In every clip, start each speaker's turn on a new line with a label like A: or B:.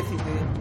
A: பேசிட்டு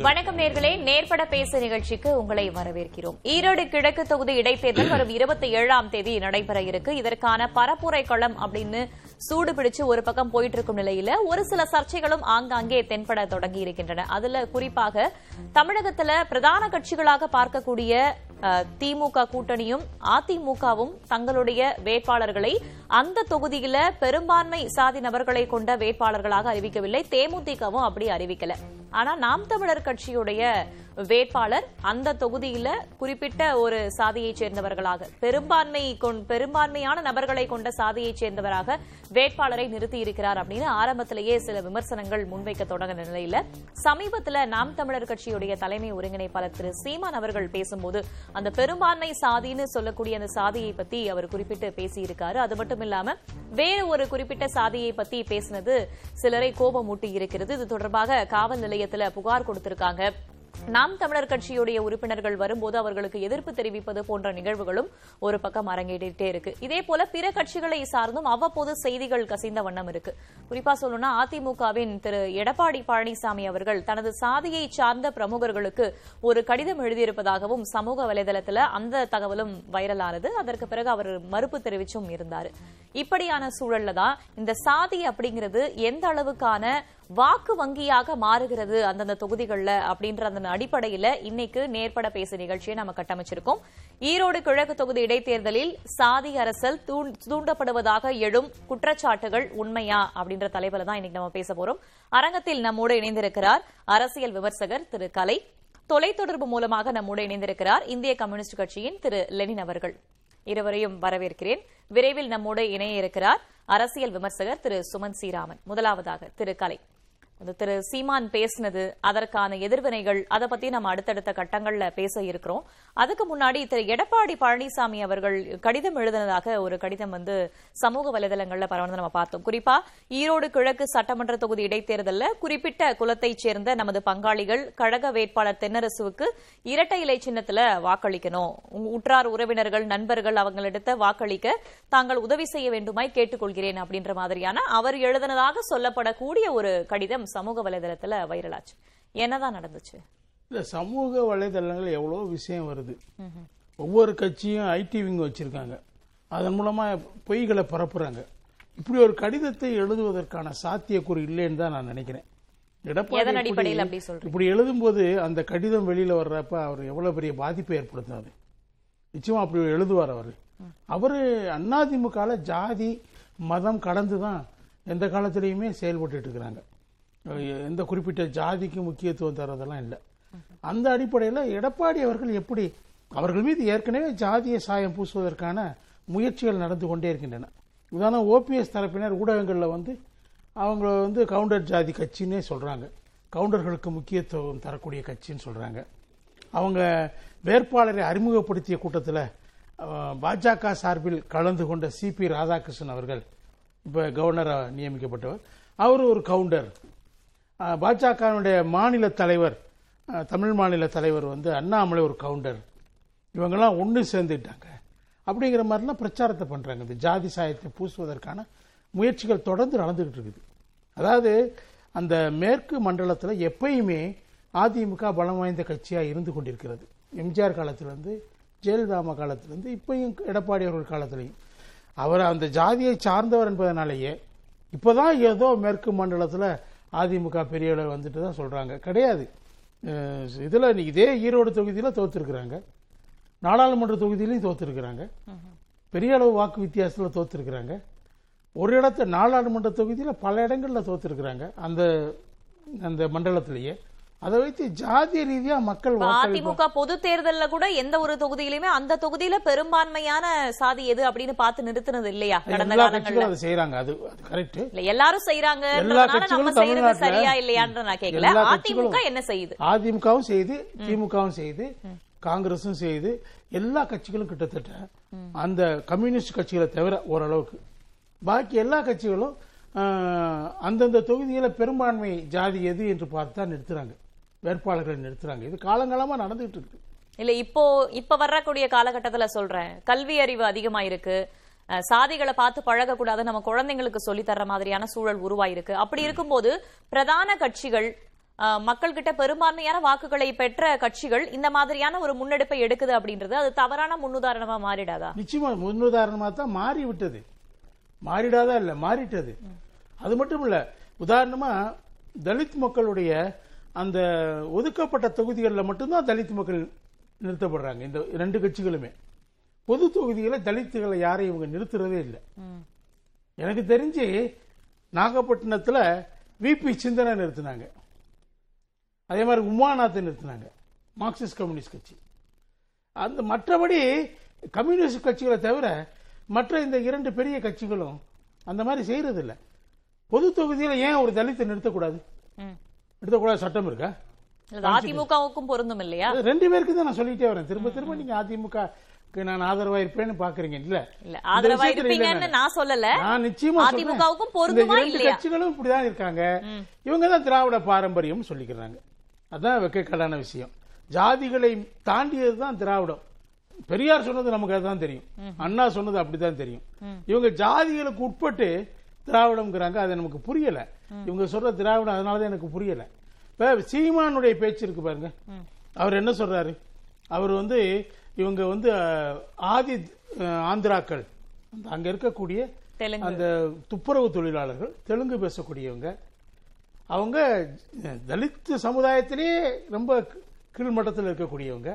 B: வணக்கம் நேர்களே. நேர்பட பேச நிகழ்ச்சிக்கு உங்களை வரவேற்கிறோம். ஈரோடு கிழக்கு தொகுதி இடைத்தேர்தல் வரும் இருபத்தி ஏழாம் தேதி நடைபெற இருக்கு. இதற்கான பரப்புரை களம் அப்படின்னு சூடு பிடிச்சு ஒரு பக்கம் போயிட்டு இருக்கும் நிலையில ஒரு சில சர்ச்சைகளும் ஆங்காங்கே தென்பட தொடங்கி இருக்கின்றன. அதுல குறிப்பாக தமிழகத்துல பிரதான கட்சிகளாக பார்க்கக்கூடிய திமுக கூட்டணியும் அதிமுகவும் தங்களுடைய வேட்பாளர்களை அந்த தொகுதியில பெரும்பான்மை சாதி நபர்களை கொண்ட வேட்பாளர்களாக அறிவிக்கவில்லை. தேமுதிகவும் அப்படி அறிவிக்கல. ஆனா நாம் தமிழர் கட்சியுடைய வேட்பாளர் அந்த தொகுதியில குறிப்பிட்ட ஒரு சாதியைச் சேர்ந்தவர்களாக பெரும்பான்மை பெரும்பான்மையான நபர்களை கொண்ட சாதியைச் சேர்ந்தவராக வேட்பாளரை நிறுத்தி இருக்கிறார் அப்படின்னு ஆரம்பத்திலேயே சில விமர்சனங்கள் முன்வைக்க தொடங்கின நிலையில சமீபத்துல நாம் தமிழர் கட்சியுடைய தலைமை ஒருங்கிணைப்பாளர் திரு சீமான் அவர்கள் பேசும்போது அந்த பெரும்பான்மை சாதின்னு சொல்லக்கூடிய அந்த சாதியை பத்தி அவர் குறிப்பிட்டு பேசியிருக்காரு. அது மட்டும் இல்லாம வேறு ஒரு குறிப்பிட்ட சாதியை பத்தி பேசினது சிலரை கோபமூட்டி இருக்கிறது. இது தொடர்பாக காவல் நிலையத்துல புகார் கொடுத்திருக்காங்க. நாம் தமிழர் கட்சியுடைய உறுப்பினர்கள் வரும்போது அவர்களுக்கு எதிர்ப்பு தெரிவிப்பது போன்ற நிகழ்வுகளும் ஒரு பக்கம் அரங்கேறிட்டே இருக்கு. இதே போல பிற கட்சிகளை சார்ந்தும் அவ்வப்போது செய்திகள் கசிந்த வண்ணம் இருக்கு. குறிப்பா சொல்லணும்னா அதிமுகவின் திரு. எடப்பாடி பழனிசாமி அவர்கள் தனது சாதியை சார்ந்த பிரமுகர்களுக்கு ஒரு கடிதம் எழுதியிருப்பதாகவும் சமூக வலைதளத்துல அந்த தகவலும் வைரலானது. அதற்கு பிறகு அவர் மறுப்பு தெரிவிச்சும் இருந்தார். இப்படியான சூழல்ல தான் இந்த சாதி அப்படிங்கிறது எந்த அளவுக்கான வாக்கு வங்கியாக மாறுகிறது அந்தந்த தொகுதிகள்ல அப்படின்ற அந்த அடிப்படையில் இன்னைக்கு நேர்பட பேசு நிகழ்ச்சியை நம்ம கட்டமைச்சிருக்கோம். ஈரோடு கிழக்கு தொகுதி இடைத்தேர்தலில் சாதி அரசல் தூண்டப்படுவதாக எழும் குற்றச்சாட்டுகள் உண்மையா அப்படின்ற தலைவர் தான் இன்னைக்கு நம்ம பேச போறோம். அரங்கத்தில் நம்மோடு இணைந்திருக்கிறார் அரசியல் விமர்சகர் திரு கலை. தொலைத்தொடர்பு மூலமாக நம்மோடு இணைந்திருக்கிறார் இந்திய கம்யூனிஸ்ட் கட்சியின் திரு லெனின் அவர்கள். இருவரையும் வரவேற்கிறேன். விரைவில் நம்மோடு இணைய இருக்கிறார் அரசியல் விமர்சகர் திரு சுமன் சீராமன். முதலாவதாக திரு கலை. திரு சீமான் பேசினது அதற்கான எதிர்வினைகள் அதை பத்தி நம்ம அடுத்தடுத்த கட்டங்கள்ல பேச இருக்கிறோம். அதுக்கு முன்னாடி திரு எடப்பாடி பழனிசாமி அவர்கள் கடிதம் எழுதினதாக ஒரு கடிதம் வந்து சமூக வலைதளங்கள்ல பரவனது நம்ம பார்த்தோம். குறிப்பா ஈரோடு கிழக்கு சட்டமன்ற தொகுதி இடைத்தேர்தலில் குறிப்பிட்ட குலத்தைச் சேர்ந்த நமது பங்காளிகள் கழக வேட்பாளர் தென்னரசுவுக்கு இரட்டை இலை சின்னத்துல வாக்களிக்கணும். உற்றார் உறவினர்கள் நண்பர்கள் அவங்களிடத்த வாக்களிக்க தாங்கள் உதவி செய்ய வேண்டுமாய் கேட்டுக்கொள்கிறேன் அப்படின்ற மாதிரியான அவர் எழுதினதாக சொல்லப்படக்கூடிய ஒரு கடிதம் சமூக வலைதளத்துல வைரலாச்சு என்னதான் நடந்துச்சு?
C: இந்த சமூக வலைதளங்கள் எவ்வளோ விஷயம் வருது. ஒவ்வொரு கட்சியும் ஐடி விங் வச்சிருக்காங்க. அதன் மூலமா பொய்களை பரப்புறாங்க. இப்படி ஒரு கடிதத்தை எழுதுவதற்கான சாத்தியக்கூறு இல்லைன்னு தான் நான் நினைக்கிறேன். எடப்பாடி இப்படி- எழுதும்போது அந்த கடிதம் வெளியில வர்றப்ப அவர் எவ்வளவு பெரிய பாதிப்பை ஏற்படுத்தாது நிச்சயமா அப்படி எழுதுவார் அவர். அவரு அதிமுகல ஜாதி மதம் கடந்து தான் எந்த காலத்திலையுமே செயல்பட்டு இருக்கிறாங்க. எந்த குறிப்பிட்ட ஜாதிக்கு முக்கியத்துவம் தரதெல்லாம் இல்லை. அந்த அடிப்படையில் எடப்பாடி அவர்கள் எப்படி அவர்கள் மீது ஏற்கனவே ஜாதிய சாயம் பூசுவதற்கான முயற்சிகள் நடந்து கொண்டே இருக்கின்றன. உதாரணம் ஓபிஎஸ் தரப்பினர் ஊடகங்களில் வந்து அவங்க வந்து கவுண்டர் ஜாதி கட்சின்னே சொல்கிறாங்க கவுண்டர்களுக்கு முக்கியத்துவம் தரக்கூடிய கட்சின்னு சொல்கிறாங்க அவங்க வேட்பாளரை அறிமுகப்படுத்திய கூட்டத்தில் பாஜக சார்பில் கலந்து கொண்ட சிபி ராதாகிருஷ்ணன் அவர்கள் இப்போ கவர்னராக நியமிக்கப்பட்டவர். அவர் ஒரு கவுண்டர். பாஜகவினுடைய மாநில தலைவர் தமிழ் மாநில தலைவர் வந்து அண்ணாமலை ஒரு கவுண்டர். இவங்கெல்லாம் ஒன்று சேர்ந்துட்டாங்க. அப்படிங்கிற மாதிரிலாம் பிரச்சாரத்தை பண்ணுறாங்க இந்த ஜாதி சாயத்தை பூசுவதற்கான முயற்சிகள் தொடர்ந்து நடந்துகிட்டு இருக்குது. அதாவது அந்த மேற்கு மண்டலத்தில் எப்பயுமே அதிமுக பலம் வாய்ந்த கட்சியாக இருந்து கொண்டிருக்கிறது. எம்ஜிஆர் காலத்திலேருந்து ஜெயலலிதாமா காலத்திலேருந்து இப்பயும் எடப்பாடி அவர்கள் காலத்திலையும். அவர் அந்த ஜாதியை சார்ந்தவர் என்பதனாலேயே இப்போதான் ஏதோ மேற்கு மண்டலத்தில் அதிமுக பெரிய அளவு வந்துட்டு தான் சொல்கிறாங்க கிடையாது இதில் இதே ஈரோடு தொகுதியில் தோற்றுருக்குறாங்க நாடாளுமன்ற தொகுதியிலையும் தோற்றுருக்குறாங்க பெரிய அளவு வாக்கு வித்தியாசத்தில் தோற்றுருக்குறாங்க ஒரு இடத்த நாடாளுமன்ற தொகுதியில் பல இடங்களில் தோற்றுருக்குறாங்க அந்த அந்த மண்டலத்திலேயே. அதை வைத்து ஜாதிய ரீதியா மக்கள்
B: அதிமுக பொது தேர்தல்ல கூட எந்த ஒரு தொகுதியிலுமே அந்த தொகுதியில பெரும்பான்மையான சாதி எது அப்படின்னு பார்த்து நிறுத்தினது இல்லையா? கடந்த காலங்கள்ல.
C: அதை செய்யறாங்க அது கரெக்ட்
B: இல்ல எல்லாரும் செய்யறாங்க
C: எல்லா
B: நம்ம
C: கட்சிகளும்
B: செய்யறது சரியா இல்லையான்ற நான் கேட்கல அதிமுக என்ன செய்யுது?
C: அதிமுகவும் செய்து திமுகவும் செய்து காங்கிரஸும் செய்து எல்லா கட்சிகளும் கிட்டத்தட்ட அந்த கம்யூனிஸ்ட் கட்சிகளை தவிர ஓரளவுக்கு. பாக்கி எல்லா கட்சிகளும் அந்தந்த தொகுதியில பெரும்பான்மை ஜாதி எது என்று பார்த்து தான் நிறுத்துறாங்க. வேட்பாளர்களை நிறுத்துறாங்க. இது காலங்காலமா நடந்துகிட்டு இருக்கு
B: இல்ல இப்போ இப்ப வரக்கூடிய காலகட்டத்துல சொல்றேன். கல்வி அறிவு அதிகமா இருக்கு சாதிகளை பார்த்து பழகக்கூடாது நம்ம குழந்தைங்களுக்கு சொல்லி தர்ற மாதிரியான சூழல் உருவாயிருக்கு. அப்படி இருக்கும்போது பிரதான கட்சிகள் அஹ், மக்கள்கிட்ட பெரும்பான்மையான வாக்குகளை பெற்ற கட்சிகள் இந்த மாதிரியான ஒரு முன்னெடுப்பை எடுக்குது அப்படின்றது அது தவறான முன்னுதாரணமா மாறிடாதா?
C: நிச்சயமா முன்னுதாரணமாக தான் மாறி விட்டது மாறிடாதா இல்ல மாறிட்டது. அது மட்டும் இல்ல உதாரணமா தலித் மக்களுடைய அந்த ஒதுக்கப்பட்ட தொகுதிகளில் மட்டும்தான் தலித் மக்கள் நிறுத்தப்படுறாங்க. இந்த ரெண்டு கட்சிகளுமே. பொது தொகுதிகளை தலித்துகளை யாரையும் இவங்க நிறுத்துறதே இல்லை. எனக்கு தெரிஞ்சு நாகப்பட்டினத்துல விபி சிந்தனை நிறுத்தினாங்க. அதே மாதிரி உமாநாத்தை நிறுத்தினாங்க. மார்க்சிஸ்ட் கம்யூனிஸ்ட் கட்சி. அந்த மற்றபடி கம்யூனிஸ்ட் கட்சிகளை தவிர மற்ற இந்த இரண்டு பெரிய கட்சிகளும் அந்த மாதிரி செய்யறது இல்ல பொது தொகுதியில் ஏன் ஒரு தலித்தை நிறுத்தக்கூடாது? நிறுத்தக்கூடாது சட்டம் இருக்கா?
B: அதிமுகவுக்கும் பொருந்தும் இல்லையா?
C: ரெண்டு பேருக்கு தான் நான் சொல்லிட்டே வரேன். திரும்ப திரும்ப நீங்க அதிமுக நான் ஆதரவா இருப்பேன்னு பாக்குறீங்க. இல்ல
B: இல்ல ஆதரவா இருப்பீங்கன்னு
C: நானு.
B: சொல்லல.
C: நான் நிச்சயமா.
B: அதிமுகவுக்கும் பொருந்துமா இல்லையா?
C: கட்சிகளும் இப்படிதான் இருக்காங்க. இவங்க தான் திராவிட பாரம்பரியம் சொல்லிக்கிறாங்க. அதான் வெக்கக்கடான விஷயம். ஜாதிகளை தாண்டியது தான் திராவிடம். பெரியார் சொன்னது நமக்கு அதுதான் தெரியும். அண்ணா சொன்னது அப்படிதான் தெரியும். இவங்க ஜாதிகளுக்கு உட்பட்டு திராவிடம்ங்கிறாங்க அது நமக்கு புரியல. இவங்க சொல்ற திராவிடம் அதனாலதான் எனக்கு புரியல. இப்ப சீமானுடைய பேச்சு இருக்கு பாருங்க. அவர் என்ன சொல்றாரு? அவர் வந்து இவங்க வந்து ஆதி ஆந்திராக்கள். அங்க இருக்கக்கூடிய அந்த துப்புரவு தொழிலாளர்கள் தெலுங்கு பேசக்கூடியவங்க. அவங்க தலித் சமுதாயத்திலேயே ரொம்ப கீழ்மட்டத்தில் இருக்கக்கூடியவங்க.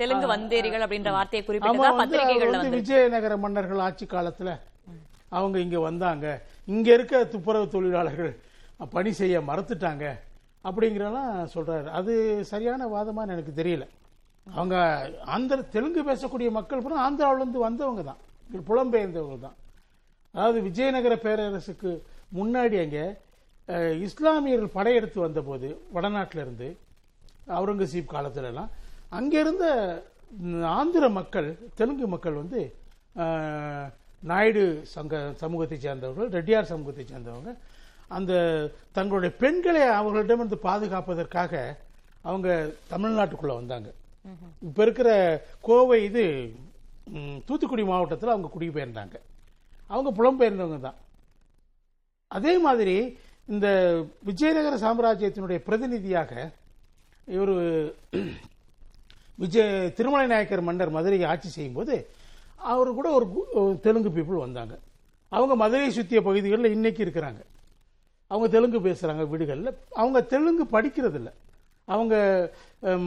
B: தெலுங்கு வந்தேரிகள் அப்படின்ற வார்த்தையை
C: வந்து விஜயநகர மன்னர்கள் ஆட்சி காலத்துல அவங்க இங்கே வந்தாங்க. இங்கே இருக்க துப்புரவு தொழிலாளர்கள் பணி செய்ய மறுத்துட்டாங்க அப்படிங்கிறலாம் சொல்கிறாரு அது சரியான வாதமானு எனக்கு தெரியல. அவங்க ஆந்திர தெலுங்கு பேசக்கூடிய மக்கள் பூரா ஆந்திராவிலேருந்து வந்தவங்க தான். புலம்பெயர்ந்தவங்க தான். அதாவது விஜயநகர பேரரசுக்கு முன்னாடி அங்கே இஸ்லாமியர்கள் படையெடுத்து வந்தபோது வடநாட்டிலிருந்து அவுரங்கசீப் காலத்துலலாம் அங்கே இருந்த ஆந்திர மக்கள் தெலுங்கு மக்கள் வந்து நாயுடு சங்க சமூகத்தை சேர்ந்தவர்கள் ரெட்டியார் சமூகத்தை சேர்ந்தவங்க அந்த தங்களுடைய பெண்களை அவர்களிடமிருந்து பாதுகாப்பதற்காக அவங்க தமிழ்நாட்டுக்குள்ள வந்தாங்க. இப்ப இருக்கிற கோவை இது தூத்துக்குடி மாவட்டத்தில் அவங்க குடிபெயர்ந்தாங்க. அவங்க புலம்பெயர்ந்தவங்க தான். அதே மாதிரி இந்த விஜயநகர சாம்ராஜ்யத்தினுடைய பிரதிநிதியாக இவர் விஜய திருமலை நாயக்கர் மன்னர் மதுரையை ஆட்சி செய்யும்போது அவர் கூட ஒரு தெலுங்கு பீப்புள் வந்தாங்க. அவங்க மதுரையை சுற்றிய பகுதிகளில் இன்னைக்கு இருக்கிறாங்க. அவங்க தெலுங்கு பேசுறாங்க வீடுகளில். அவங்க தெலுங்கு படிக்கிறது இல்ல அவங்க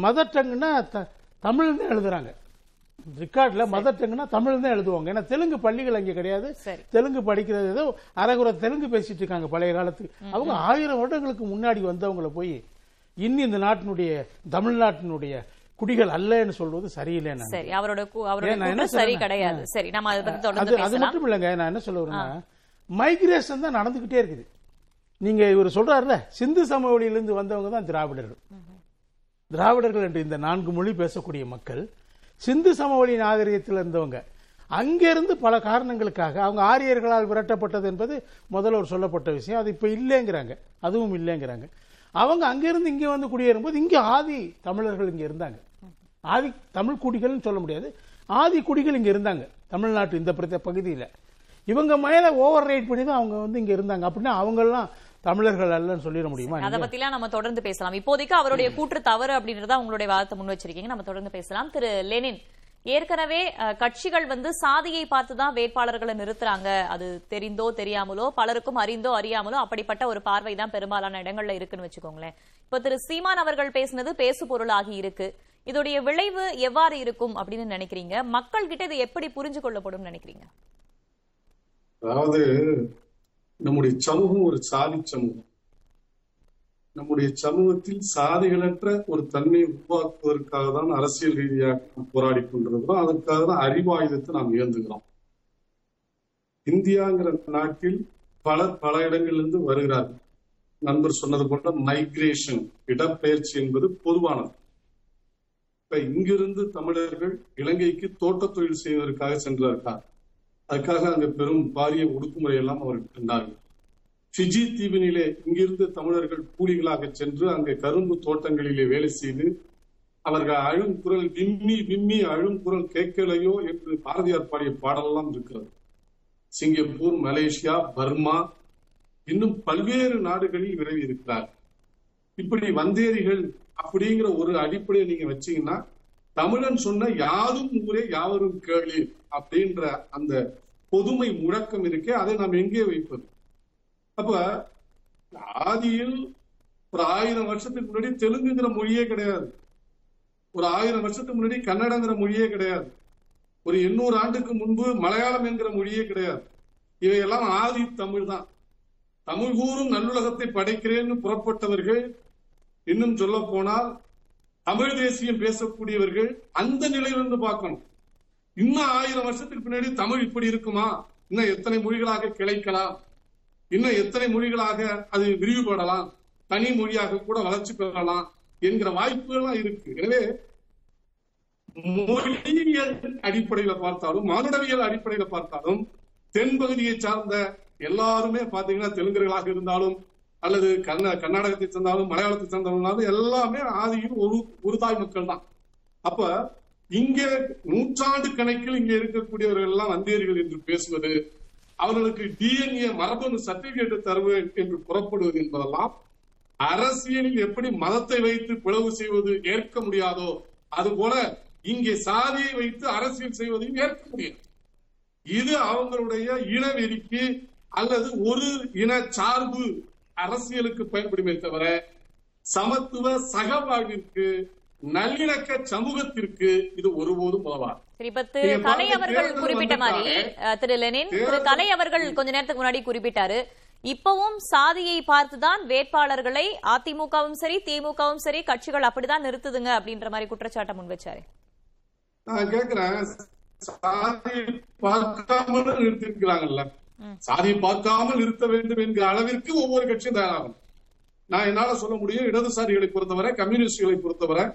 C: மதர் டங்குன்னா தமிழ் தான் எழுதுறாங்க. ரெக்கார்ட்ல மதர் டங்குன்னா தமிழ் தான் எழுதுவாங்க. ஏன்னா தெலுங்கு பள்ளிகள் அங்கே கிடையாது. தெலுங்கு படிக்கிறது ஏதோ அரைகுறை தெலுங்கு பேசிட்டு இருக்காங்க பழைய காலத்துக்கு. அவங்க ஆயிரம் வருடங்களுக்கு முன்னாடி வந்தவங்கள போய் இன்னும் இந்த நாட்டினுடைய தமிழ்நாட்டினுடைய குடிகள் அல்லன்னு சொல்வது சரியில்லை நான்
B: சரி அவரோட சரி? கிடையாது. சரி நம்ம அதை பத்தி தொடர்ந்து
C: அது மட்டும் இல்லைங்க நான் என்ன சொல்ல வரேன்னா மைக்ரேஷன் தான் நடந்துகிட்டே இருக்குது. நீங்க இவர் சொல்றாருல சிந்து சமவெளியிலிருந்து வந்தவங்க தான் திராவிடர்கள். திராவிடர்கள் என்று இந்த நான்கு மொழி பேசக்கூடிய மக்கள் சிந்து சமவெளி நாகரிகத்தில் இருந்தவங்க அங்கிருந்து பல காரணங்களுக்காக அவங்க ஆரியர்களால் விரட்டப்பட்டது என்பது முதல்ல ஒரு சொல்லப்பட்ட விஷயம். அது இப்ப இல்லைங்கிறாங்க. அதுவும் இல்லைங்கிறாங்க. அவங்க அங்கிருந்து இங்க வந்து குடியேறும்போது இங்க ஆதி தமிழர்கள் இங்க இருந்தாங்க. ஆதி தமிழ் குடிகள்னு சொல்ல முடியாது. ஆதி குடிகள் இங்க இருந்தாங்க. தமிழ்நாட்டு இந்த பிரதே பகுதியில். இவங்க மேல ஓவர் ரைட் பண்ணி தான் அவங்க வந்து இங்க இருந்தாங்க. அப்படின்னா அவங்க எல்லாம் தமிழர்கள் அல்லன்னு சொல்லிட முடியுமா
B: அதை பத்திலாம் நம்ம தொடர்ந்து பேசலாம். இப்போதைக்கு அவருடைய கூற்று தவறு அப்படின்றத உங்களுடைய வாதத்தை முன் வச்சிருக்கீங்க. நம்ம தொடர்ந்து பேசலாம். திரு லெனின் ஏற்கனவே கட்சிகள் வந்து சாதியை பார்த்து தான் வேட்பாளர்களை நிறுத்துறாங்க. அது தெரிந்தோ தெரியாமலோ பலருக்கும் அறிந்தோ அறியாமலோ அப்படிப்பட்ட ஒரு பார்வை தான் பெரும்பாலான இடங்கள்ல இருக்குன்னு வச்சுக்கோங்களேன். இப்ப திரு சீமான் அவர்கள் பேசினது பேசு பொருளாகி இருக்கு. இதோடைய விளைவு எவ்வாறு இருக்கும் அப்படின்னு நினைக்கிறீங்க? மக்கள் கிட்ட இது எப்படி புரிஞ்சு கொள்ளப்படும் நினைக்கிறீங்க?
D: அதாவது நம்முடைய சமூகம் ஒரு சாதி சமூகம். நம்முடைய சமூகத்தில் சாதிகளற்ற ஒரு தன்மையை உருவாக்குவதற்காக தான் அரசியல் ரீதியாக போராடி கொண்டிருக்கிறோம். அதற்காக தான் அறிவாயுதத்தை நாம் இழந்துகிறோம் இந்தியாங்கிற நாட்டில் பலர் பல இடங்களிலிருந்து வருகிறார்கள். நண்பர் சொன்னது போன்ற மைக்ரேஷன் இடப்பெயர்ச்சி என்பது பொதுவானது. இப்ப இங்கிருந்து தமிழர்கள் இலங்கைக்கு தோட்ட தொழில் செய்வதற்காக சென்றார்கள்? அதுக்காக அங்க பெரும் பாரிய ஒடுக்குமுறை எல்லாம் அவர்கள் கண்டார்கள். ஃபிஜி தீவினிலே இங்கிருந்து தமிழர்கள் கூலிகளாக சென்று அங்கே கரும்பு தோட்டங்களிலே வேலை செய்து அவர்கள் அழும் குரல் விம்மி விம்மி அழும் குரல் கேட்கலையோ என்று பாரதியார் பாடிய பாடலெல்லாம் இருக்கிறது. சிங்கப்பூர் மலேசியா பர்மா இன்னும் பல்வேறு நாடுகளில் விரவி இருக்கிறார் இப்படி வந்தேரிகள் அப்படிங்கிற ஒரு அடிப்படையை நீங்க வச்சீங்கன்னா தமிழன் சொன்ன யாரும் ஊரே யாவரும் கேளு அப்படின்ற அந்த பொதுமை முழக்கம் இருக்கே அதை நாம் எங்கே வைப்பது? அப்ப ஆதியில் ஒரு ஆயிரம் வருஷத்துக்கு முன்னாடி தெலுங்குங்கிற மொழியே கிடையாது. ஒரு ஆயிரம் வருஷத்துக்கு முன்னாடி கன்னடங்கிற மொழியே கிடையாது. ஒரு எண்ணூறு ஆண்டுக்கு முன்பு மலையாளம் என்கிற மொழியே கிடையாது. இவையெல்லாம் ஆதி தமிழ் தான். தமிழ் கூறும் நல்லுலகத்தை படைக்கிறேன்னு புறப்பட்டவர்கள் இன்னும் சொல்ல போனால் தமிழ் தேசியம் பேசக்கூடியவர்கள் அந்த நிலையிலிருந்து பார்க்கணும். இன்னும் ஆயிரம் வருஷத்துக்கு பின்னாடி தமிழ் இப்படி இருக்குமா? இன்னும் எத்தனை மொழிகளாக கிளைக்கலாம்? இன்னும் எத்தனை மொழிகளாக அது விரிவுபடலாம்? தனி மொழியாக கூட வளர்ச்சி பெறலாம் என்கிற வாய்ப்புகள்லாம் இருக்கு. எனவே மொழியியல் அடிப்படையில பார்த்தாலும் மானுடவியல் அடிப்படையில பார்த்தாலும் தென்பகுதியை சார்ந்த எல்லாருமே பாத்தீங்கன்னா தெலுங்கர்களாக இருந்தாலும் அல்லது கர்நா கர்நாடகத்தை சேர்ந்தாலும் மலையாளத்தை சேர்ந்தவங்களாலும் எல்லாமே ஆதியும் ஒரு ஒரு தாய் மக்கள் தான் அப்ப இங்கே நூற்றாண்டு கணக்கில் இங்கே இருக்கக்கூடியவர்கள் எல்லாம் வந்தியர்கள் என்று பேசுவது அவர்களுக்கு டிஎன்ஏ மரபணு சர்டிபிகேட் தருவேன் என்று புறப்படுவது என்பதெல்லாம் அரசியலில் எப்படி மதத்தை வைத்து பிளவு செய்வது ஏற்க முடியாதோ அதுபோல இங்கே சாதியை வைத்து அரசியல் செய்வதையும் ஏற்க முடியாது. இது அவங்களுடைய இனவெறிக்கு அல்லது ஒரு இன சார்பு அரசியலுக்கு பயன்படுமே தவிர சமத்துவ சகவாழ்விற்கு நல்லிணக்க சமூகத்திற்கு இது ஒருபோதும் உதவாது.
B: கலை அவர்கள் குறிப்பிட்ட மாதிரி திரு லெனின் திரு கலை அவர்கள் கொஞ்ச நேரத்துக்கு முன்னாடி குறிப்பிட்டாரு. இப்பவும் சாதியை பார்த்துதான் வேட்பாளர்களை அதிமுகவும் சரி திமுகவும் சரி கட்சிகள் அப்படிதான் நிறுத்துதுங்க அப்படின்ற மாதிரி குற்றச்சாட்டை முன் வச்சாரு.
D: நான் கேக்குறேன் சாதி பார்க்காமல் நிறுத்திருக்கிறாங்கல்ல. சாதி பார்க்காமல் நிறுத்த வேண்டும் என்கிற அளவிற்கு ஒவ்வொரு கட்சியும் தயாராகும் நான் என்னால சொல்ல முடியும் இடதுசாரிகளை பொறுத்தவரை கம்யூனிஸ்டுகளை பொறுத்தவரை